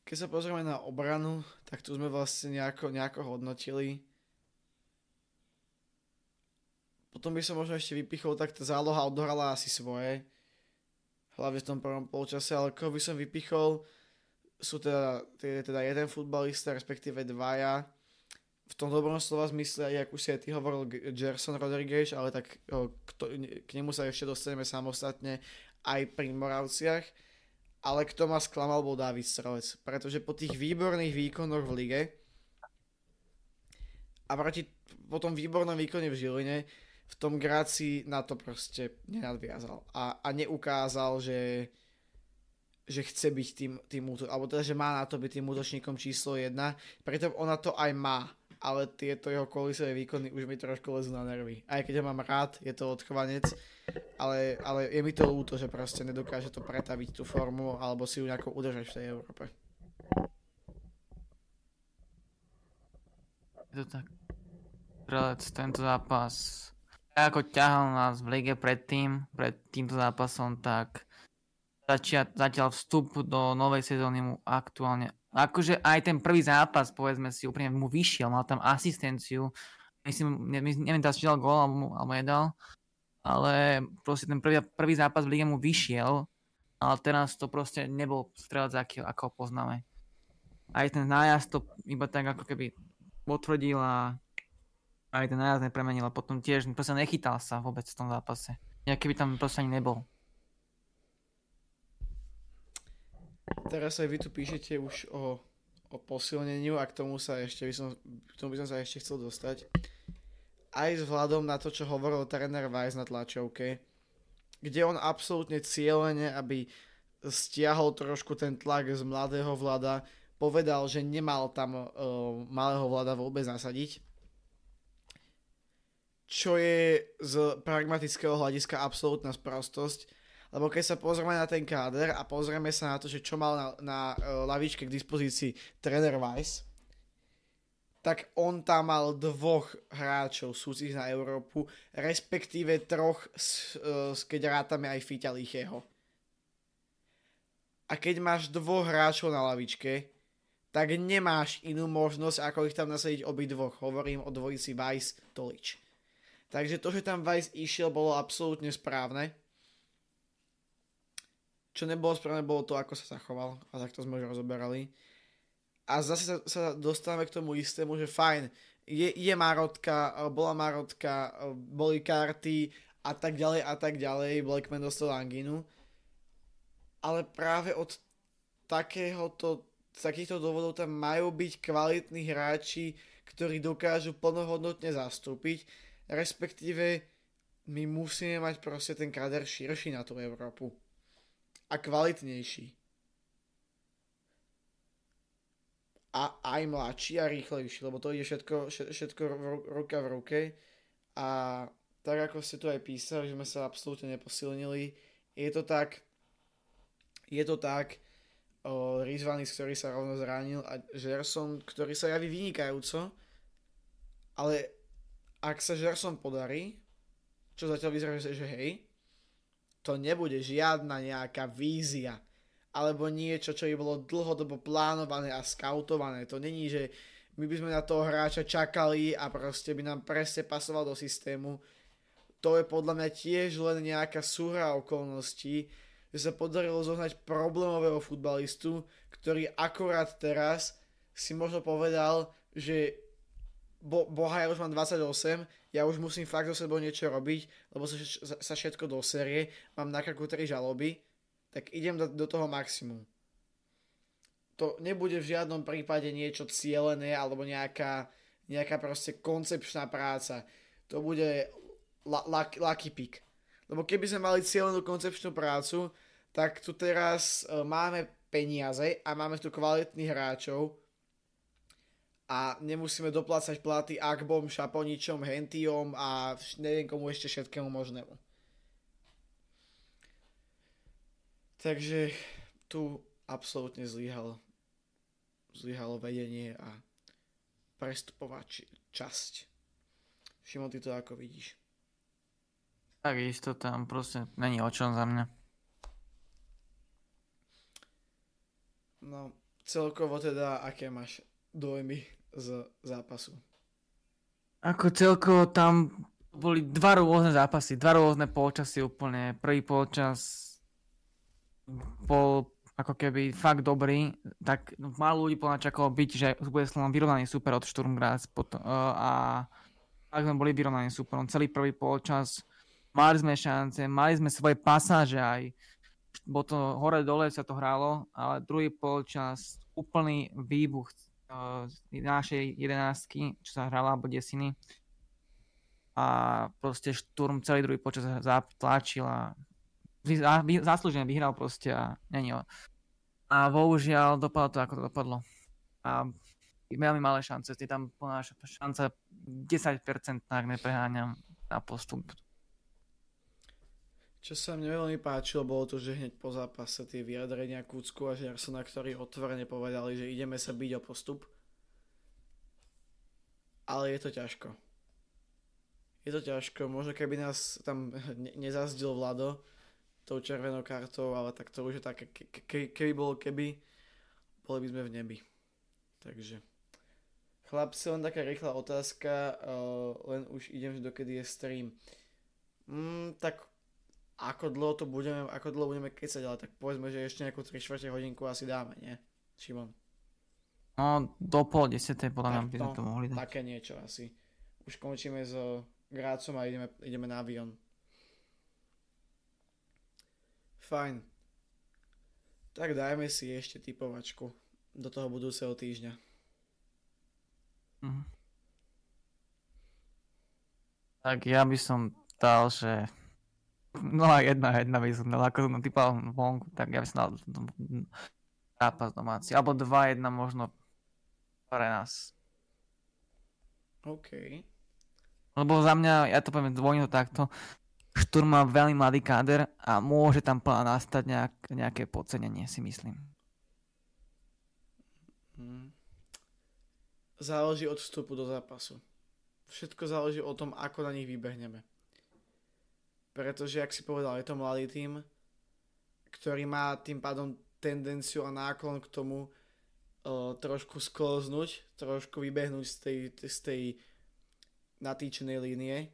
Keď sa pozrieme na obranu, tak tu sme vlastne nejako, nejako hodnotili. Potom by som možno ešte vypichol, tak tá záloha odohrala asi svoje. Hlavne v tom prvom polčase, ale koho by som vypichol, sú teda, teda jeden futbalista, respektíve dvaja. V tom dobrom slova zmysle, jak už si aj ty hovoril, Gerson Rodriguez, ale tak kto, k nemu sa ešte dostaneme samostatne aj pri Moravciach ale kto ma sklamal bol David Strelec, pretože po tých výborných výkonoch v lige a proti po tom výbornom výkone v Žiline v tom Gráci na to proste nenadviazal a, a neukázal, že, že chce byť tým, tým útočníkom, alebo teda, že má na to byť tým útočníkom číslo 1, preto ona to aj má, ale tieto jeho kolisové výkony už mi trošku lezú na nervy. Aj keď ho mám rád, je to odchovanec, ale, ale je mi to ľúto, že proste nedokáže to pretaviť tú formu alebo si ju nejako udržať v tej Európe. Je to tak. Strelec, tento zápas ako ťahal nás v lige predtým, pred týmto zápasom, tak začia, zatiaľ vstup do novej sezóny mu aktuálne akože aj ten prvý zápas, povedzme si, úplne mu vyšiel, mal tam asistenciu, myslím, neviem, teraz či dal gól alebo, alebo nedal, ale proste ten prvý, prvý zápas v lige mu vyšiel, ale teraz to proste nebol strelec, aký, ako ho poznáme. Aj ten nájazd to iba tak ako keby potvrdil a aj ten nájazd nepremenil a potom tiež proste nechytal sa vôbec v tom zápase. Nejaký by tam proste ani nebol. Teraz aj vy tu píšete už o, o posilneniu a k tomu, sa ešte by som, k tomu by som sa ešte chcel dostať aj s vzhľadom na to, čo hovoril tréner Weiss na tlačovke, kde on absolútne cieľene, aby stiahol trošku ten tlak z mladého vlada, povedal, že nemal tam uh, malého vlada vôbec nasadiť. Čo je z pragmatického hľadiska absolútna sprostosť, lebo keď sa pozrieme na ten káder a pozrieme sa na to, že čo mal na, na uh, lavičke k dispozícii tréner Weiss, tak on tam mal dvoch hráčov súcich na Európu, respektíve troch, keď rátame aj Fiťa Lichého. A keď máš dvoch hráčov na lavičke, tak nemáš inú možnosť, ako ich tam nasadiť obidvoch. Hovorím o dvojici Weiss Tolič. Takže to, že tam Weiss išiel, bolo absolútne správne. Čo nebolo správne, bolo to, ako sa zachoval. A takto sme už rozoberali a zase sa, sa dostávame k tomu istému, že fajn, je, je Marotka, bola Marotka, boli karty a tak ďalej a tak ďalej, Blackman dostal anginu, ale práve od takéhoto, z takýchto dôvodov tam majú byť kvalitní hráči, ktorí dokážu plnohodnotne zastúpiť, respektíve my musíme mať proste ten kader širší na tú Európu a kvalitnejší. a aj mladší a rýchlejší, lebo to ide všetko, všetko ruka v ruke a tak ako ste tu aj písali, že sme sa absolútne neposilnili, je to tak, je to tak, Rizvanis, ktorý sa rovno zranil a Žerson, ktorý sa javí vynikajúco, ale ak sa Žerson podarí, čo zatiaľ vyzerá, že hej, to nebude žiadna nejaká vízia alebo niečo, čo by bolo dlhodobo plánované a skautované. To není, že my by sme na toho hráča čakali a proste by nám presne pasoval do systému. To je podľa mňa tiež len nejaká súhra okolností, že sa podarilo zohnať problémového futbalistu, ktorý akorát teraz si možno povedal, že bo, boha, ja už mám 28, ja už musím fakt so sebou niečo robiť, lebo sa, sa všetko doserie, mám na krku tri žaloby tak idem do, do toho maximum. To nebude v žiadnom prípade niečo cielené alebo nejaká, nejaká proste koncepčná práca. To bude lucky pick. Lebo keby sme mali cieľenú koncepčnú prácu, tak tu teraz uh, máme peniaze a máme tu kvalitných hráčov a nemusíme doplácať platy Akbom, Šaponičom, Hentiom a neviem komu ešte všetkému možnému. Takže tu absolútne zlyhal zlyhalo vedenie a prestupová či- časť. Šimon, ty to ako vidíš? Tak isto tam proste není o čom za mňa. No, celkovo teda, aké máš dojmy z zápasu? Ako celkovo tam boli dva rôzne zápasy, dva rôzne polčasy úplne. Prvý polčas bol ako keby fakt dobrý, tak málo ľudí podľa čakalo byť, že bude Slovan vyrovnaný super od Sturm Graz potom, uh, a ak sme boli vyrovnaní superom celý prvý polčas, mali sme šance, mali sme svoje pasáže aj, bolo to hore dole sa to hralo, ale druhý polčas úplný výbuch uh, našej jedenáctky, čo sa hrala, alebo desiny. A proste Šturm celý druhý počas zatlačil a zaslúžene vyhral proste a není A bohužiaľ dopadlo to, ako to dopadlo. A veľmi malé šance, je tam plná šanca 10%, ak nepreháňam na postup. Čo sa mne veľmi páčilo, bolo to, že hneď po zápase tie vyjadrenia Kúcku a Žersona, ktorí otvorene povedali, že ideme sa byť o postup. Ale je to ťažko. Je to ťažko, možno keby nás tam [LAUGHS] ne- nezazdil Vlado tou červenou kartou, ale tak to už je také, ke- keby bolo keby, boli by sme v nebi. Takže. Chlapci, len taká rýchla otázka, uh, len už idem, že dokedy je stream. Mm, tak ako dlho to budeme, ako dlho budeme kecať, ale tak povedzme, že ešte nejakú 3 čtvrte hodinku asi dáme, nie? Šimon. No, do pol desiatej podľa mňa by sme to mohli dať. Také niečo asi. Už končíme s Grácom a ideme, ideme na avion. Fajn. Tak dajme si ešte typovačku do toho budúceho týždňa. Mhm. Tak ja by som dal, že No a jedna, som dal, ako som typal vonku, tak ja by som dal zápas domáci. Alebo 2-1 možno pre nás. OK. Lebo za mňa, ja to poviem dvojne takto, Šturm má veľmi mladý káder a môže tam plná nastať nejak, nejaké podcenenie, si myslím. Hmm. Záleží od vstupu do zápasu. Všetko záleží o tom, ako na nich vybehneme pretože, ak si povedal, je to mladý tým, ktorý má tým pádom tendenciu a náklon k tomu uh, trošku skloznúť, trošku vybehnúť z tej, z tej natýčenej línie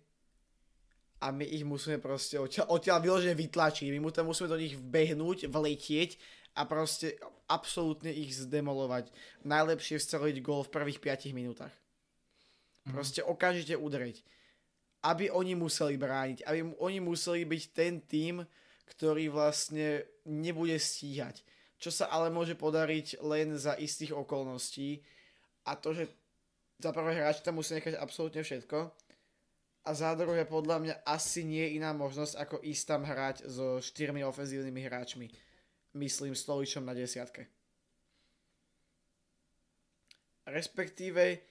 a my ich musíme proste odtiaľ, odtiaľ vyložené vytlačiť, my mu tam musíme do nich vbehnúť, vletieť a proste absolútne ich zdemolovať. Najlepšie vstreliť gól v prvých 5 minútach. Mhm. Proste okamžite udreť aby oni museli brániť, aby oni museli byť ten tým, ktorý vlastne nebude stíhať. Čo sa ale môže podariť len za istých okolností a to, že za prvé hráč tam musí nechať absolútne všetko a za druhé podľa mňa asi nie je iná možnosť ako ísť tam hrať so štyrmi ofenzívnymi hráčmi. Myslím stoličom na desiatke. Respektíve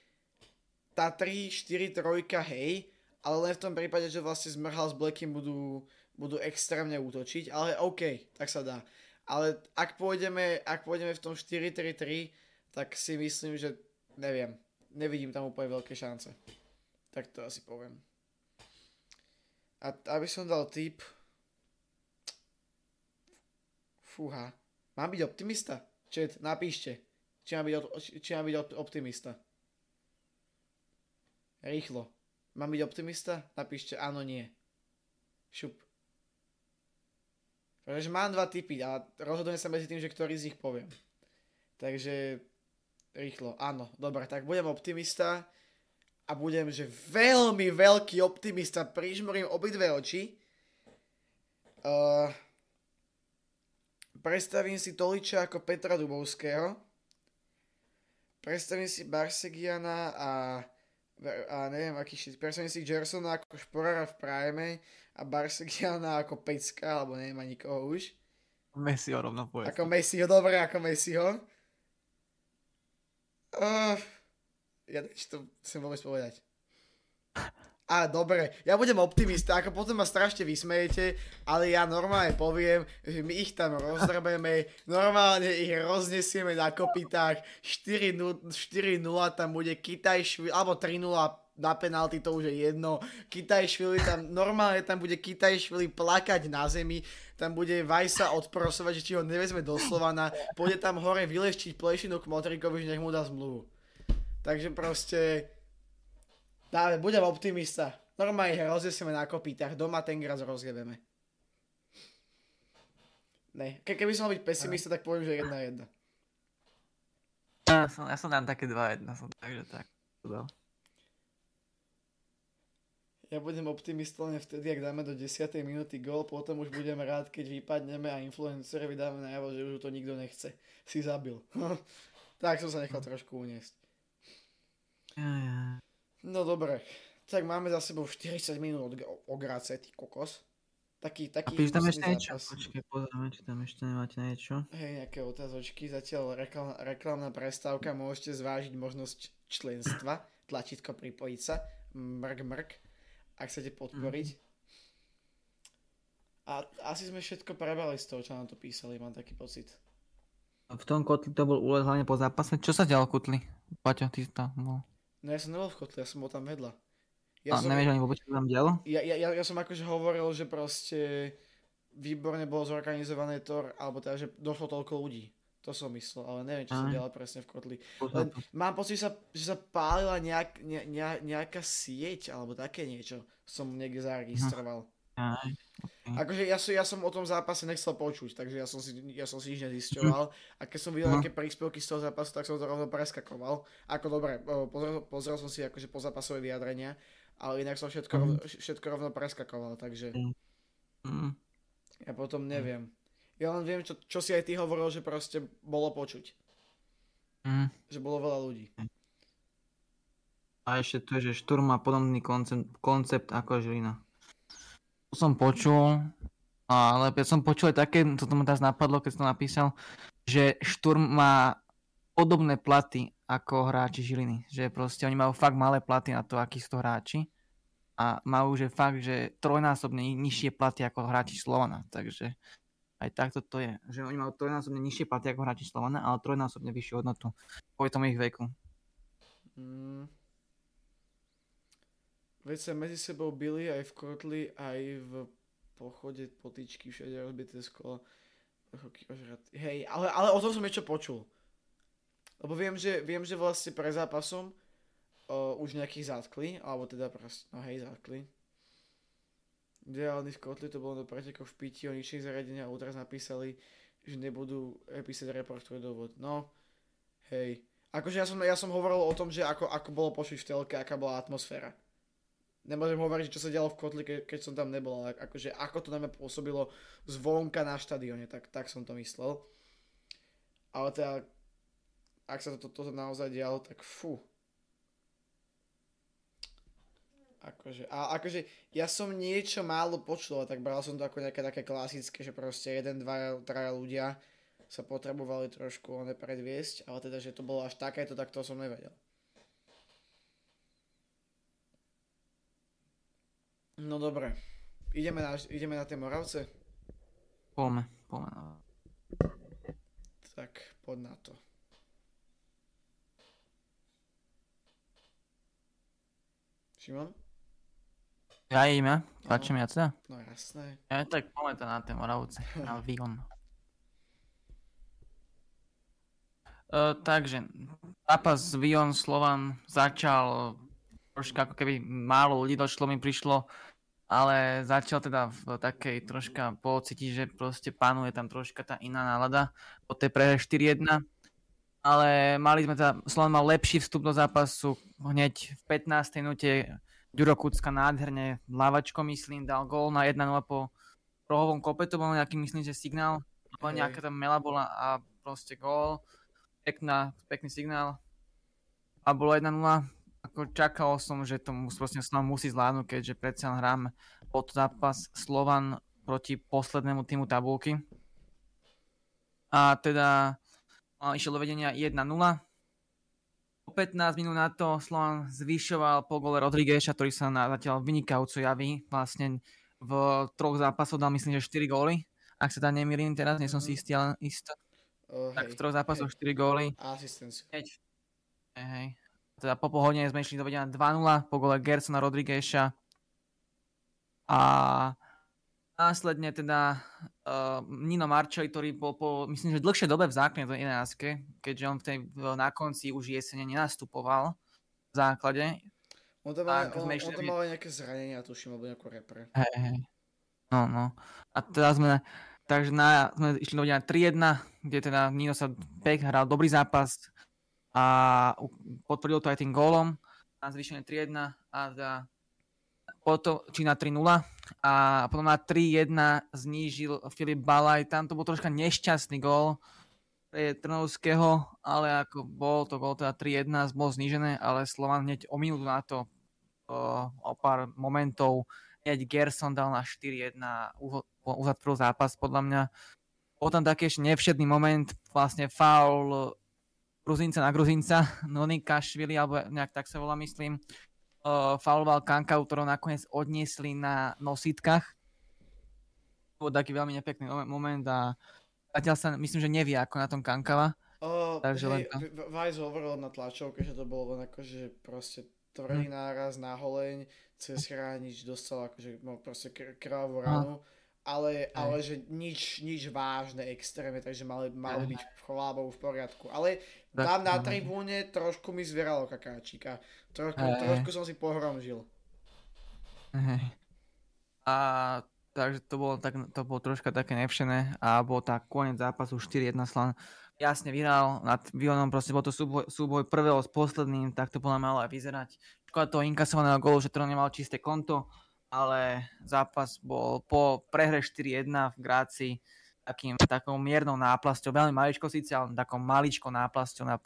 tá 3, 4, 3, hej, ale len v tom prípade, že vlastne Zmrhal s Blackim budú, budú extrémne útočiť, ale OK, tak sa dá. Ale ak pôjdeme, ak pôjdeme v tom 4-3-3, tak si myslím, že neviem, nevidím tam úplne veľké šance. Tak to asi poviem. A aby som dal tip, fúha, mám byť optimista? Čet, napíšte, či mám byť, či mám byť optimista. Rýchlo. Mám byť optimista? Napíšte áno, nie. Šup. Pretože mám dva typy a rozhodujem sa medzi tým, že ktorý z nich poviem. Takže rýchlo, áno, dobre, tak budem optimista a budem, že veľmi veľký optimista, prižmorím obidve oči. Uh, predstavím si Toliča ako Petra Dubovského. Predstavím si Barsegiana a a neviem aký šit, predstavím si Gersona ako Šporara v Prime a Barsegiana ako Pecka, alebo neviem ani koho už. Messiho rovno povedz. Ako Messiho, dobre, ako Messiho. Uh, Ja čo to chcem vôbec povedať. A dobre, ja budem optimista, ako potom ma strašne vysmejete, ale ja normálne poviem, že my ich tam rozdrbeme, normálne ich roznesieme na kopitách, 4-0 tam bude Kitaj, alebo 3-0 na penalty, to už je jedno. Kitajšvili tam, normálne tam bude Kitajšvili plakať na zemi, tam bude Vajsa odprosovať, že či ho nevezme do Slovana, pôjde tam hore vyleščiť plešinu k Motrikovi, že nech mu dá zmluvu. Takže proste, dáme, budem optimista. Normálne ich rozjesieme na kopítach, doma ten raz rozjebeme. Ne, Ke, keby som mal byť pesimista, tak poviem, že 1-1. Ja som, ja som dám také 2-1, som takže tak. Ja budem optimistom len vtedy, ak dáme do 10. minúty gol, potom už budem rád, keď vypadneme a influencerovi dáme najavo, že už to nikto nechce. Si zabil. [LAUGHS] tak som sa nechal trošku uniesť. No dobre, tak máme za sebou 40 minút od, o Grace, ty kokos. Taký, taký a píš tam ešte niečo? Počkej, pozrieme, či tam ešte nemáte niečo. Hej, nejaké otázočky. Zatiaľ reklam, reklamná prestávka. Môžete zvážiť možnosť členstva. Tlačítko pripojiť sa. Mrk, mrk ak chcete podporiť. Mm-hmm. A asi sme všetko prebrali z toho, čo nám to písali, mám taký pocit. V tom kotli to bol úlet hlavne po zápase. Čo sa dialo kotli? Paťo, ty tam bol. No ja som nebol v kotli, ja som bol tam vedľa. Ja a som, nevieš ani vôbec, čo tam dialo? Ja, ja, ja, ja som akože hovoril, že proste výborne bolo zorganizované to, alebo teda, že došlo toľko ľudí. To som myslel, ale neviem, čo sa dialo presne v kotli. Len mám pocit, že sa, že sa pálila nejak, ne, ne, nejaká sieť, alebo také niečo som niekde zaregistroval. Aj, okay. Akože ja som, ja som o tom zápase nechcel počuť, takže ja som si, ja som si nič nezisťoval. A keď som videl nejaké príspevky z toho zápasu, tak som to rovno preskakoval. Ako dobre, pozrel, pozrel som si akože pozapasové vyjadrenia, ale inak som všetko, mm. všetko rovno preskakoval, takže... Mm. Ja potom neviem. Ja len viem, čo, čo si aj ty hovoril, že proste bolo počuť. Mm. Že bolo veľa ľudí. A ešte to je, že Šturm má podobný koncept, koncept ako Žilina. Som počul, ale ja som počul aj také, to ma teraz napadlo, keď som to napísal, že Šturm má podobné platy ako hráči Žiliny. Že proste oni majú fakt malé platy na to, akí sú to hráči. A majú, že fakt, že trojnásobne nižšie platy ako hráči Slovana. Takže aj takto to je. Že oni majú trojnásobne nižšie platy ako hráči Slovana, ale trojnásobne vyššiu hodnotu. Kvôli tomu ich veku. Mm. Veď sa medzi sebou byli aj v Kotli, aj v pochode potičky, všade rozbité sklo. Hej, ale, ale o tom som niečo počul. Lebo viem, že, viem, že vlastne pre zápasom uh, už nejakých zatkli, alebo teda proste, no hej, zatkli ideálny v kotli, to bolo do pretekov v piti o nižších zariadenia a teraz napísali, že nebudú písať reportuje dôvod. No, hej. Akože ja som, ja som hovoril o tom, že ako, ako bolo počuť v telke, aká bola atmosféra. Nemôžem hovoriť, čo sa dialo v kotli, ke, keď som tam nebol, ale akože ako to na mňa pôsobilo zvonka na štadióne, tak, tak som to myslel. Ale teda, ak sa toto to, to naozaj dialo, tak fú, Akože, a akože ja som niečo málo počul, tak bral som to ako nejaké také klasické, že proste jeden, dva, traja ľudia sa potrebovali trošku one predviesť, ale teda, že to bolo až takéto, tak to som nevedel. No dobre, ideme na, ideme na tie Moravce? Poďme, poďme. Tak, poď na to. Šimon? Ja ideme, tlačím ja teda? No jasné. Ja tak poďme to na té Moravce, na [LAUGHS] Vion. Uh, takže, zápas Vion Slovan začal troška ako keby málo ľudí došlo mi prišlo, ale začal teda v takej troška pocítiť, že proste panuje tam troška tá iná nálada po tej prehre 4-1. Ale mali sme teda, Slovan mal lepší vstup do zápasu hneď v 15. minúte. Ďuro Kucka nádherne lavačko myslím dal gól na 1-0 po rohovom kope, to bol nejaký myslím, že signál, ale nejaká tam mela bola a proste gól, pekná, pekný signál. A bolo 1-0, ako čakal som, že to proste Slovan musí zvládnuť, keďže predsa hráme pod zápas Slovan proti poslednému týmu tabulky. A teda išlo do vedenia 1-0 O 15 minút na to Slovan zvyšoval po gole Rodrigueša, ktorý sa na zatiaľ vynikajúco javí. Vlastne v troch zápasoch dal myslím, že 4 góly. Ak sa tam nemýlim teraz, nie som si mhm. istý, ale isto. Uh, tak hej, v troch zápasoch hej. 4 góly. Asistenciu. Hej, hej. Teda po pohodne sme išli do vedenia 2-0 po gole Gersona Rodrigueša. A Následne teda uh, Nino Marčeli, ktorý bol po, myslím, že dlhšie dobe v základne do 11, keďže on v tej, na konci už jesene nenastupoval v základe. On to mal, on, mal nejaké zranenia, tuším, alebo nejakú repre. Hej, hej. No, no. A teda sme, takže na, sme išli do 3-1, kde teda Nino sa pek hral dobrý zápas a potvrdil to aj tým gólom na zvýšenie 3-1 a teda potom, či na 3-0 a potom na 3-1 znížil Filip Balaj. Tam to bol troška nešťastný gól pre Trnovského, ale ako bol to gól teda 3-1, bol znížené, ale Slovan hneď o minútu na to o, pár momentov hneď Gerson dal na 4-1 uzatvoril zápas podľa mňa. Potom taký ešte nevšedný moment, vlastne faul Gruzinca na Gruzinca, [LAUGHS] Nonika Švili, alebo nejak tak sa volá, myslím uh, fauloval Kanka, ktorého nakoniec odniesli na nositkách. Bol taký veľmi nepekný moment a zatiaľ sa myslím, že nevie ako na tom Kankava. Uh, Takže hej. Vice hovoril na tlačovke, že to bolo len akože proste tvrdý náraz na holeň, cez chránič dostal akože no, proste krvavú ranu. Ale, ale že nič, nič vážne extrémne, takže mali, mali byť chlábou v poriadku. Ale tam na tribúne trošku mi zvieralo kakáčika. Trošku, trošku som si pohromžil. A takže to bolo, tak, to bolo troška také nevšené a bol tak koniec zápasu 4-1 Slan jasne vyhral nad Vilonom, proste bol to súboj, súboj prvého s posledným, tak to bolo malo aj vyzerať. Škoda toho inkasovaného gólu, že to nemal čisté konto, ale zápas bol po prehre 4-1 v Gráci takým, takou miernou náplasťou, veľmi maličko síce, ale takou maličkou náplasťou na,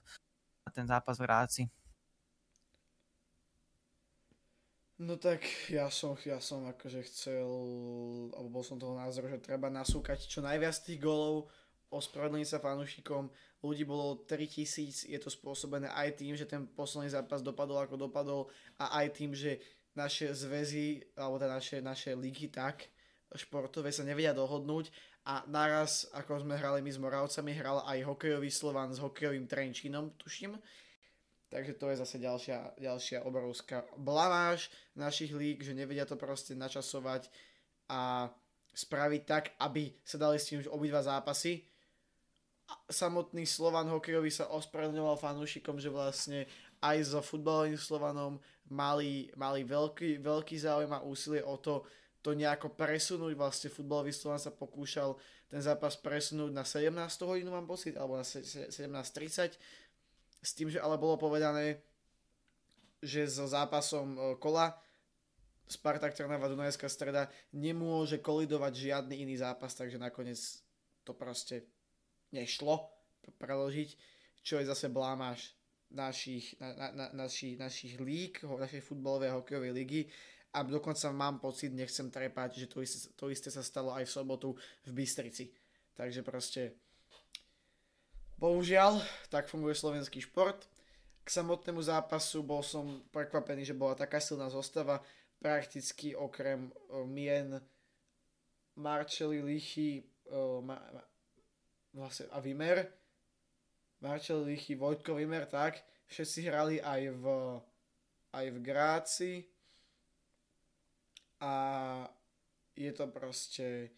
na ten zápas v Gráci. No tak ja som, ja som akože chcel, alebo bol som toho názoru, že treba nasúkať čo najviac tých golov, ospravedlniť sa fanúšikom, ľudí bolo 3000, je to spôsobené aj tým, že ten posledný zápas dopadol ako dopadol a aj tým, že naše zväzy, alebo teda naše, naše ligy tak športové sa nevedia dohodnúť a naraz, ako sme hrali my s Moravcami, hral aj hokejový Slovan s hokejovým Trenčínom, tuším. Takže to je zase ďalšia, ďalšia obrovská blamáž našich líg, že nevedia to proste načasovať a spraviť tak, aby sa dali s tým už obidva zápasy. Samotný Slovan hokejový sa ospravedlňoval fanúšikom, že vlastne aj so futbalovým Slovanom mali, mali veľký, veľký záujem a úsilie o to, to nejako presunúť. Vlastne futbalový Slovan sa pokúšal ten zápas presunúť na 17 hodinu, mám pocit, alebo na 17.30. S tým, že ale bolo povedané, že so zápasom e, kola Spartak Trnava Dunajská streda nemôže kolidovať žiadny iný zápas, takže nakoniec to proste nešlo preložiť, čo je zase blámáš našich, na, na, na, našich, našich našej futbalovej hokejovej ligy a dokonca mám pocit, nechcem trepať, že to isté, to isté sa stalo aj v sobotu v Bystrici. Takže proste bohužiaľ, tak funguje slovenský šport. K samotnému zápasu bol som prekvapený, že bola taká silná zostava, prakticky okrem uh, mien Marčeli, Lichy vlastne, a Vimer Marcel Lichy, Vojtko Vimer, tak, všetci hrali aj v, aj v Gráci. A je to proste,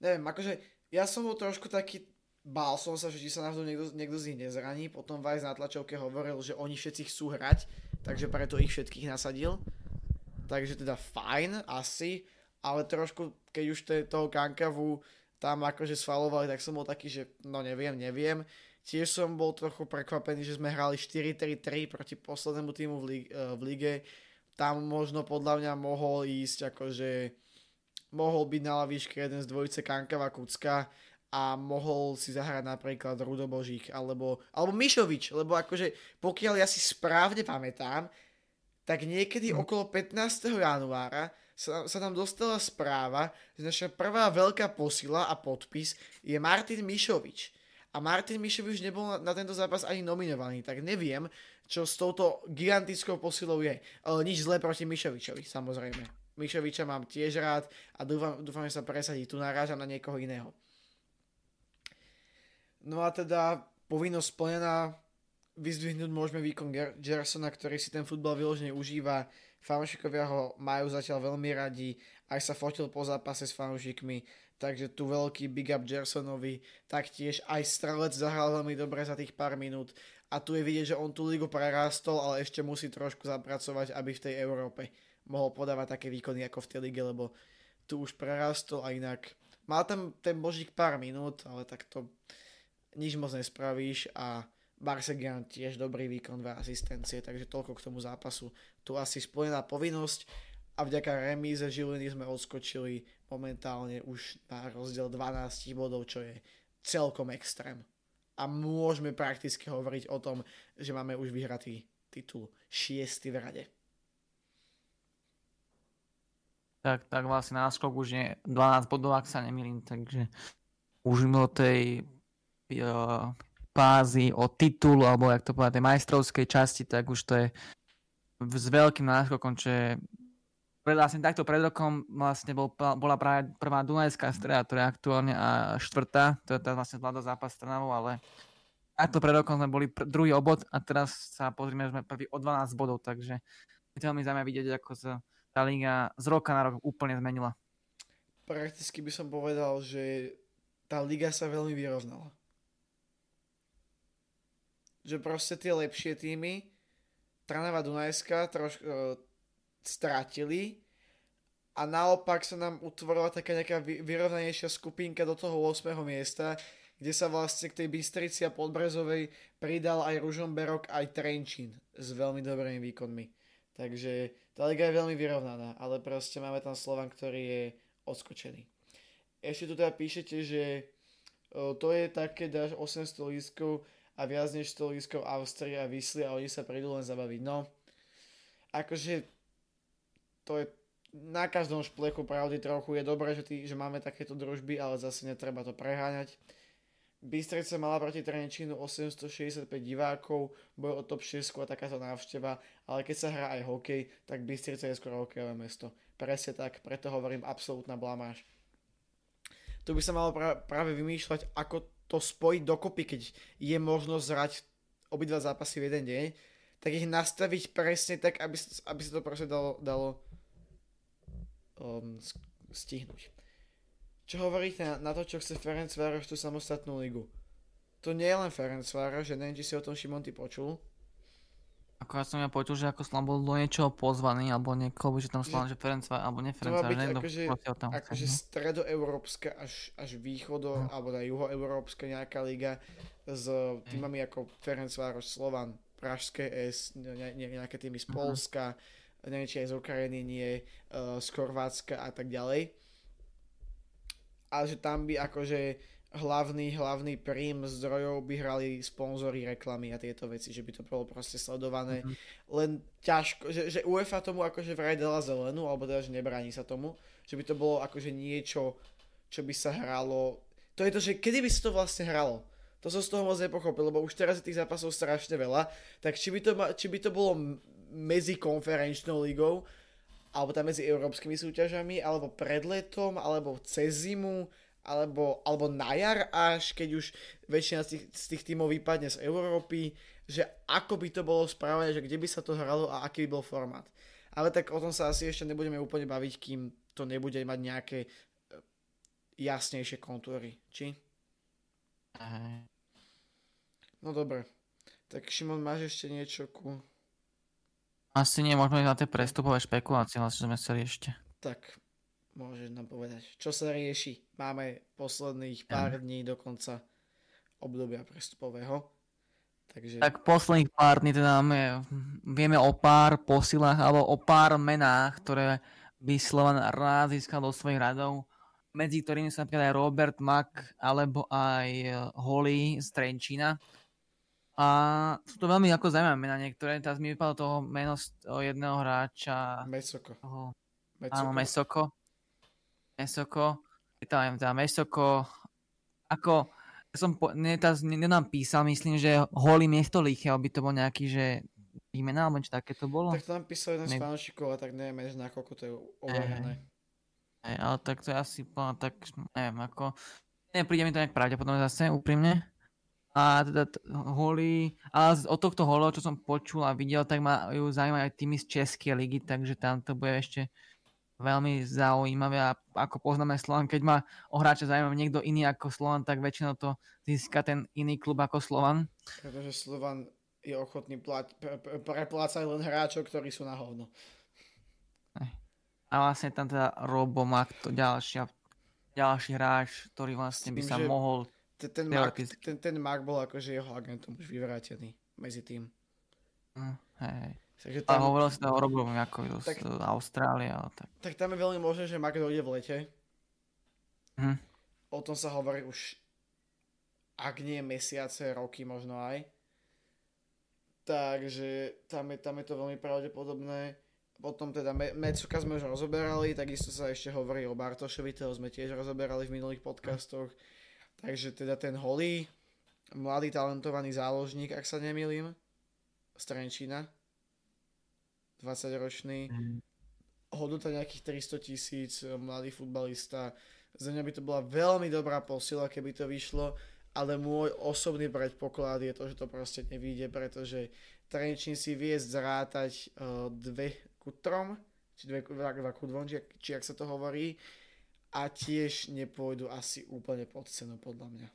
neviem, akože ja som bol trošku taký, bál som sa, že či sa náhodou niekto, niekto z nich nezraní, potom Vajs na tlačovke hovoril, že oni všetci chcú hrať, takže preto ich všetkých nasadil, takže teda fajn, asi, ale trošku, keď už toho Kankavu tam akože svalovali, tak som bol taký, že no neviem, neviem, Tiež som bol trochu prekvapený, že sme hrali 4-3-3 proti poslednému týmu v, lige, v lige. Tam možno podľa mňa mohol ísť akože mohol byť na lavičke jeden z dvojice Kankava Kucka a mohol si zahrať napríklad Rudo Božík alebo, alebo Mišovič, lebo akože pokiaľ ja si správne pamätám, tak niekedy hm. okolo 15. januára sa, sa tam dostala správa, že naša prvá veľká posila a podpis je Martin Mišovič A Martin Mišovič nebol na, na tento zápas ani nominovaný, tak neviem, čo s touto gigantickou posilou je. Ale nič zlé proti Mišovičovi, samozrejme. Mišoviča mám tiež rád a dúfam, dúfam že sa presadí. Tu narážam na niekoho iného. No a teda povinnosť splnená, vyzdvihnúť môžeme výkon Gersona, ktorý si ten futbal vyložene užíva. Fanúšikovia ho majú zatiaľ veľmi radi, aj sa fotil po zápase s fanúšikmi, takže tu veľký big up Gersonovi, taktiež aj strelec zahral veľmi dobre za tých pár minút. A tu je vidieť, že on tú ligu prerástol, ale ešte musí trošku zapracovať, aby v tej Európe mohol podávať také výkony ako v tej lige, lebo tu už prerastol a inak. Mal tam ten božík pár minút, ale tak to nič moc nespravíš a Barsegian tiež dobrý výkon, dve asistencie, takže toľko k tomu zápasu. Tu asi spojená povinnosť a vďaka remíze Žiliny sme odskočili momentálne už na rozdiel 12 bodov, čo je celkom extrém. A môžeme prakticky hovoriť o tom, že máme už vyhratý titul 6 v rade. Tak, tak vlastne náskok už je 12 bodov, ak sa nemýlim, takže už mimo tej uh, fázy o titul, alebo jak to povedať, tej majstrovskej časti, tak už to je s veľkým náskokom, čo je vlastne takto pred rokom vlastne bol, bola práve prvá Dunajská streda, ktorá je aktuálne a štvrtá, to je tá vlastne vláda zápas Trnavou, ale takto pred rokom sme boli pr- druhý obod a teraz sa pozrieme, že sme prvý o 12 bodov, takže je veľmi zaujímavé vidieť, ako sa tá liga z roka na rok úplne zmenila. Prakticky by som povedal, že tá liga sa veľmi vyrovnala. Že proste tie lepšie týmy, Tranava Dunajska trošku strátili a naopak sa nám utvorila taká nejaká vyrovnanejšia skupinka do toho 8. miesta, kde sa vlastne k tej Bystrici a Podbrezovej pridal aj Ružomberok, aj Trenčín s veľmi dobrými výkonmi. Takže tá liga je veľmi vyrovnaná, ale proste máme tam Slovan, ktorý je odskočený. Ešte tu teda píšete, že to je také, dáš 800 lístkov a viac než 100 lístkov Austria a Vysly a oni sa prídu len zabaviť. No, akože to je na každom šplechu pravdy trochu. Je dobré, že, tý, že máme takéto družby, ale zase netreba to preháňať. Bystrica mala proti Trenčínu 865 divákov, bol o top 6 a takáto návšteva, ale keď sa hrá aj hokej, tak Bystrica je skoro hokejové mesto. Presne tak, preto hovorím absolútna blamáž. Tu by sa malo pra- práve vymýšľať, ako to spojiť dokopy, keď je možnosť zrať obidva zápasy v jeden deň, tak ich nastaviť presne tak, aby, aby sa to proste dalo, dalo um, stihnúť. Čo hovoríte na, na to, čo chce Ferenc Vároš tú samostatnú ligu? To nie je len Ferenc Vároš, že neviem, či si o tom Šimon ty počul. Ako ja som ja počul, že ako Slam bol do niečoho pozvaný, alebo niekoho, že tam Slam, že, že Ferenc Vároš, alebo nie Ferenc Vároš, akože, tam akože stredoeurópska až, až východo, hm. alebo na juhoeurópska nejaká liga s týmami ako Ferenc Vároš, Slovan, Pražské S, ne, ne, nejaké týmy z mhm. Polska, uh-huh. Neviem či aj z Ukrajiny nie, uh, z Chorvátska a tak ďalej a že tam by akože hlavný, hlavný príjm zdrojov by hrali sponzory, reklamy a tieto veci, že by to bolo proste sledované. Mm-hmm. Len ťažko, že, že UEFA tomu akože vraj dala zelenú, alebo teda, že nebráni sa tomu, že by to bolo akože niečo, čo by sa hralo. To je to, že kedy by sa to vlastne hralo? To som z toho moc nepochopil, lebo už teraz je tých zápasov strašne veľa, tak či by to, či by to bolo medzi konferenčnou ligou, alebo tam medzi európskymi súťažami, alebo pred letom, alebo cez zimu, alebo, alebo na jar až, keď už väčšina z tých, z tých tímov vypadne z Európy, že ako by to bolo správne, že kde by sa to hralo a aký by bol formát. Ale tak o tom sa asi ešte nebudeme úplne baviť, kým to nebude mať nejaké e, jasnejšie kontúry, či? No dobre. Tak Šimon, máš ešte niečo ku asi nie, môžeme ísť na tie prestupové špekulácie, vlastne sme chceli ešte. Tak, môžeš nám povedať, čo sa rieši. Máme posledných pár ja. dní do konca obdobia prestupového. Takže... Tak posledných pár dní teda máme, vieme o pár posilách alebo o pár menách, ktoré by Slovan rád získal do svojich radov, medzi ktorými sa napríklad aj Robert Mack alebo aj Holly z Trenčína. A sú to veľmi ako zaujímavé mena niektoré. Teraz mi vypadlo toho meno z toho jedného hráča. Mesoko. Toho, Mesoko. Áno, Mesoko. Mesoko. Tam teda Mesoko. Ako Ja som, po, ne, tá, ne, nám písal, myslím, že holý miesto Licheho by to bol nejaký, že výmena, alebo čo také to bolo? Tak to nám písal jeden z fanúšikov a tak neviem, že na koľko to je overené. Ale tak to je asi, tak neviem, ako, nepríde mi to nejak pravdepodobne zase, úprimne. A teda t- holí, ale od tohto holo, čo som počul a videl, tak ma ju zaujímajú aj tými z Českej ligy, takže tam to bude ešte veľmi zaujímavé a ako poznáme Slovan, keď ma o hráča zaujíma niekto iný ako Slovan, tak väčšinou to získa ten iný klub ako Slovan. Pretože Slovan je ochotný plať, pre, pre, preplácať len hráčov, ktorí sú na hovno. A vlastne tam teda Robo Mak, to ďalšia, ďalší hráč, ktorý vlastne by sa mohol ten, Mark, ten, ten Mark bol akože jeho agentom už vyvrátený medzi tým. Mm, hej. Takže tam, a hovoril si to o Robovi ako tak, z Austrálie. Ale tak. tak tam je veľmi možné, že Mark dojde v lete. Hm. O tom sa hovorí už ak nie mesiace, roky možno aj. Takže tam je, tam je to veľmi pravdepodobné. Potom teda Mecuka sme už rozoberali, takisto sa ešte hovorí o Bartošovi, toho sme tiež rozoberali v minulých podcastoch. Hm Takže teda ten holý, mladý talentovaný záložník, ak sa nemýlim, z Trenčína, 20-ročný, mm. hodnota nejakých 300 tisíc, mladý futbalista. Za mňa by to bola veľmi dobrá posila, keby to vyšlo, ale môj osobný predpoklad je to, že to proste nevíde, pretože Trenčín si vie zrátať uh, dve ku trom, či dve, dva ku dvom, či, či ak sa to hovorí, a tiež nepôjdu asi úplne pod cenu podľa mňa.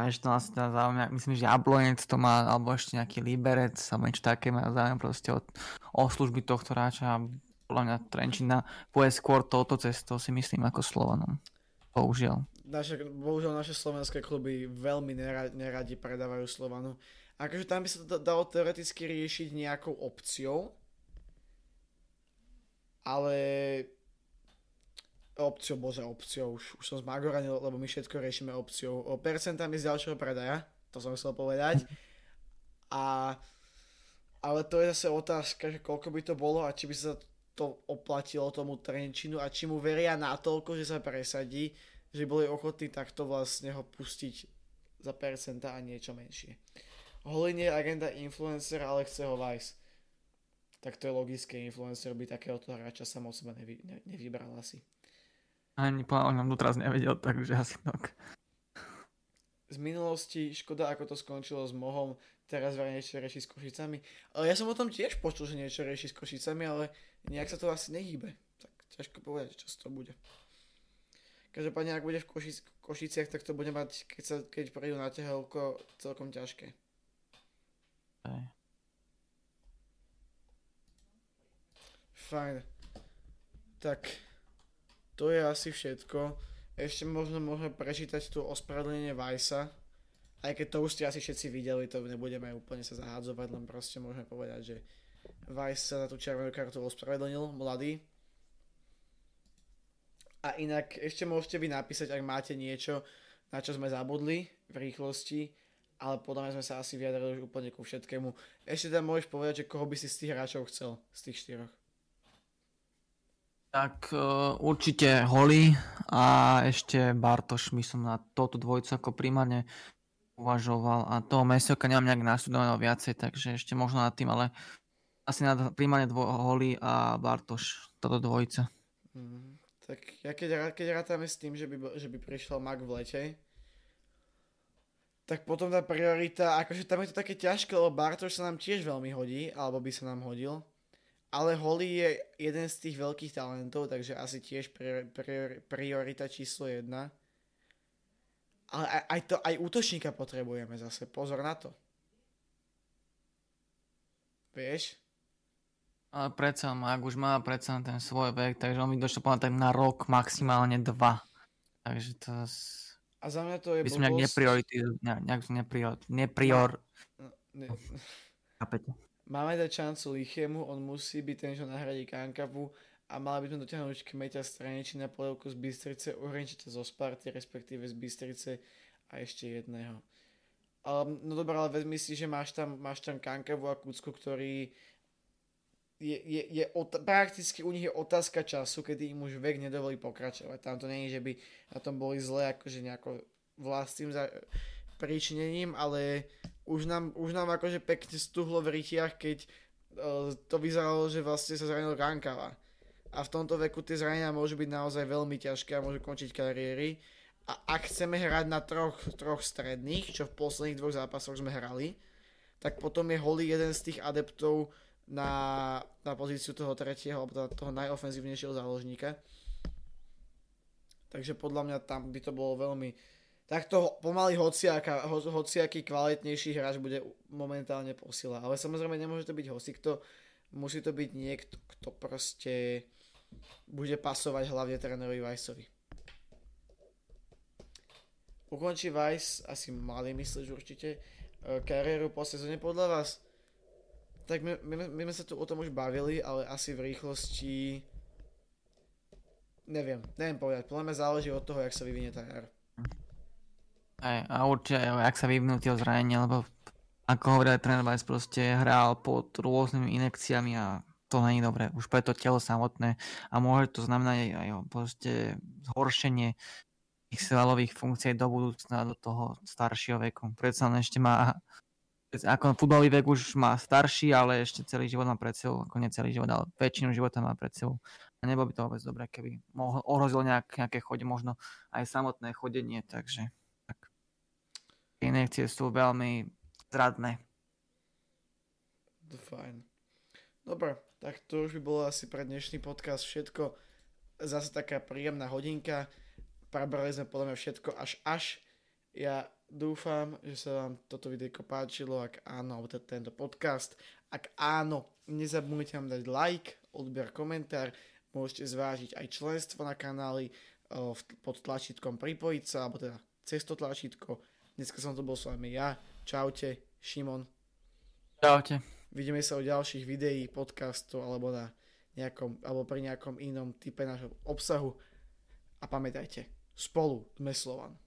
A ešte nás teda zaujíma, myslím, že Jablonec to má, alebo ešte nejaký Liberec, alebo niečo také má záujem proste od, o služby tohto hráča. Podľa mňa Trenčina pôjde skôr touto cestou, si myslím, ako Slovanom. Bohužiaľ. Naše, bohužiaľ naše slovenské kluby veľmi neradi, neradi predávajú Slovanu. Akože tam by sa to dalo teoreticky riešiť nejakou opciou, ale opciou, bože, opciou, už, už som zmagoranil, lebo my všetko riešime opciou. O percentami z ďalšieho predaja, to som chcel povedať. A, ale to je zase otázka, že koľko by to bolo a či by sa to oplatilo tomu Trenčinu a či mu veria natoľko, že sa presadí, že boli ochotní takto vlastne ho pustiť za percenta a niečo menšie. Holin je agenda influencer, ale chce ho Vice. Tak to je logické, influencer by takéhoto hráča sam o seba nevy, ne, nevybral asi. Ani po nám doteraz nevedel, takže asi tak. Z minulosti, škoda ako to skončilo s Mohom, teraz vraj niečo rieši s Košicami. Ale ja som o tom tiež počul, že niečo rieši s Košicami, ale nejak sa to asi nehýbe. Tak ťažko povedať, čo to bude. Každopádne, ak bude v Košic, Košiciach, tak to bude mať, keď, sa, keď prejdú na tehelko, celkom ťažké. Aj. Fajn. Tak, to je asi všetko. Ešte možno môžeme prečítať tu ospravedlnenie Vajsa. Aj keď to už ste asi všetci videli, to nebudeme úplne sa zahádzovať, len proste môžeme povedať, že Vajs sa za tú červenú kartu ospravedlnil, mladý. A inak ešte môžete vy napísať, ak máte niečo, na čo sme zabudli v rýchlosti, ale podľa mňa sme sa asi vyjadrili už úplne ku všetkému. Ešte tam môžeš povedať, že koho by si z tých hráčov chcel, z tých štyroch. Tak uh, určite Holly a ešte Bartoš by som na toto dvojicu ako primárne uvažoval. A toho Mesioka nemám nejak nasledovaného viacej, takže ešte možno nad tým, ale asi na primárne dvo- Holly a Bartoš, toto dvojica. Mm, tak ja keď, keď rátame s tým, že by, že by prišiel Mac v lete, tak potom tá priorita, akože tam je to také ťažké, lebo Bartoš sa nám tiež veľmi hodí, alebo by sa nám hodil ale Holly je jeden z tých veľkých talentov, takže asi tiež prior, prior, priorita číslo jedna. Ale aj, aj, to, aj útočníka potrebujeme zase, pozor na to. Vieš? Ale predsa, ak už má predsa ten svoj vek, takže on by došiel tak na rok, maximálne dva. Takže to... A za mňa to je By som nejak nepriority, nejak neprior, neprior... No, ne, ne. Máme dať šancu Lichiemu, on musí byť ten, čo nahradí Kankavu a mali by sme dotiahnuť Kmeťa Straniči na polievku z Bystrice, Uhrenčita zo Sparty, respektíve z Bystrice a ešte jedného. Um, no dobré, ale vezmi si, že máš tam, máš tam Kankavu a Kucku, ktorí je, je, je ot- prakticky u nich je otázka času, kedy im už vek nedovolí pokračovať. Tam to je, že by na tom boli zle akože nejako vlastným za- príčinením, ale už nám, už nám akože pekne stuhlo v rytiach, keď uh, to vyzeralo, že vlastne sa zranil Rankava. A v tomto veku tie zranenia môžu byť naozaj veľmi ťažké a môžu končiť kariéry. A ak chceme hrať na troch, troch stredných, čo v posledných dvoch zápasoch sme hrali, tak potom je Holly jeden z tých adeptov na, na pozíciu toho tretieho alebo toho najofenzívnejšieho záložníka. Takže podľa mňa tam by to bolo veľmi... Takto pomaly hociaká, ho, hociaký kvalitnejší hráč bude momentálne posila. Ale samozrejme nemôže to byť hocikto, musí to byť niekto, kto proste bude pasovať hlavne trénerovi Vajsovi. Ukončí Vajs, asi mali myslíš určite, e, kariéru po sezóne podľa vás? Tak my, my, my sme sa tu o tom už bavili, ale asi v rýchlosti... Neviem, neviem povedať. Podľa mňa záleží od toho, jak sa vyvinie tá jar. Aj, a určite jak sa vyvinú tie zranenia, lebo ako hovorí tréner Weiss, proste hral pod rôznymi inekciami a to není dobré, už pre to telo samotné a môže to znamenať aj, aj proste zhoršenie ich svalových funkcií do budúcna, do toho staršieho veku. Predsa len ešte má ako futbalový vek už má starší, ale ešte celý život má pred sebou, ako nie celý život, ale väčšinu života má pred sebou. A nebolo by to vôbec dobré, keby mohol, ohrozil nejak, nejaké chode, možno aj samotné chodenie, takže tak. Inekcie sú veľmi zradné. Fajn. Dobre, tak to už by bolo asi pre dnešný podcast všetko. Zase taká príjemná hodinka. Prebrali sme podľa mňa všetko až až. Ja Dúfam, že sa vám toto videjko páčilo, ak áno, alebo tento podcast. Ak áno, nezabudnite nám dať like, odber, komentár, môžete zvážiť aj členstvo na kanáli pod tlačítkom pripojiť sa, alebo teda cez to tlačítko. Dneska som to bol s vami ja. Čaute, Šimon. Čaute. Vidíme sa o ďalších videí, podcastov alebo, na nejakom, alebo pri nejakom inom type nášho obsahu. A pamätajte, spolu sme Slovan.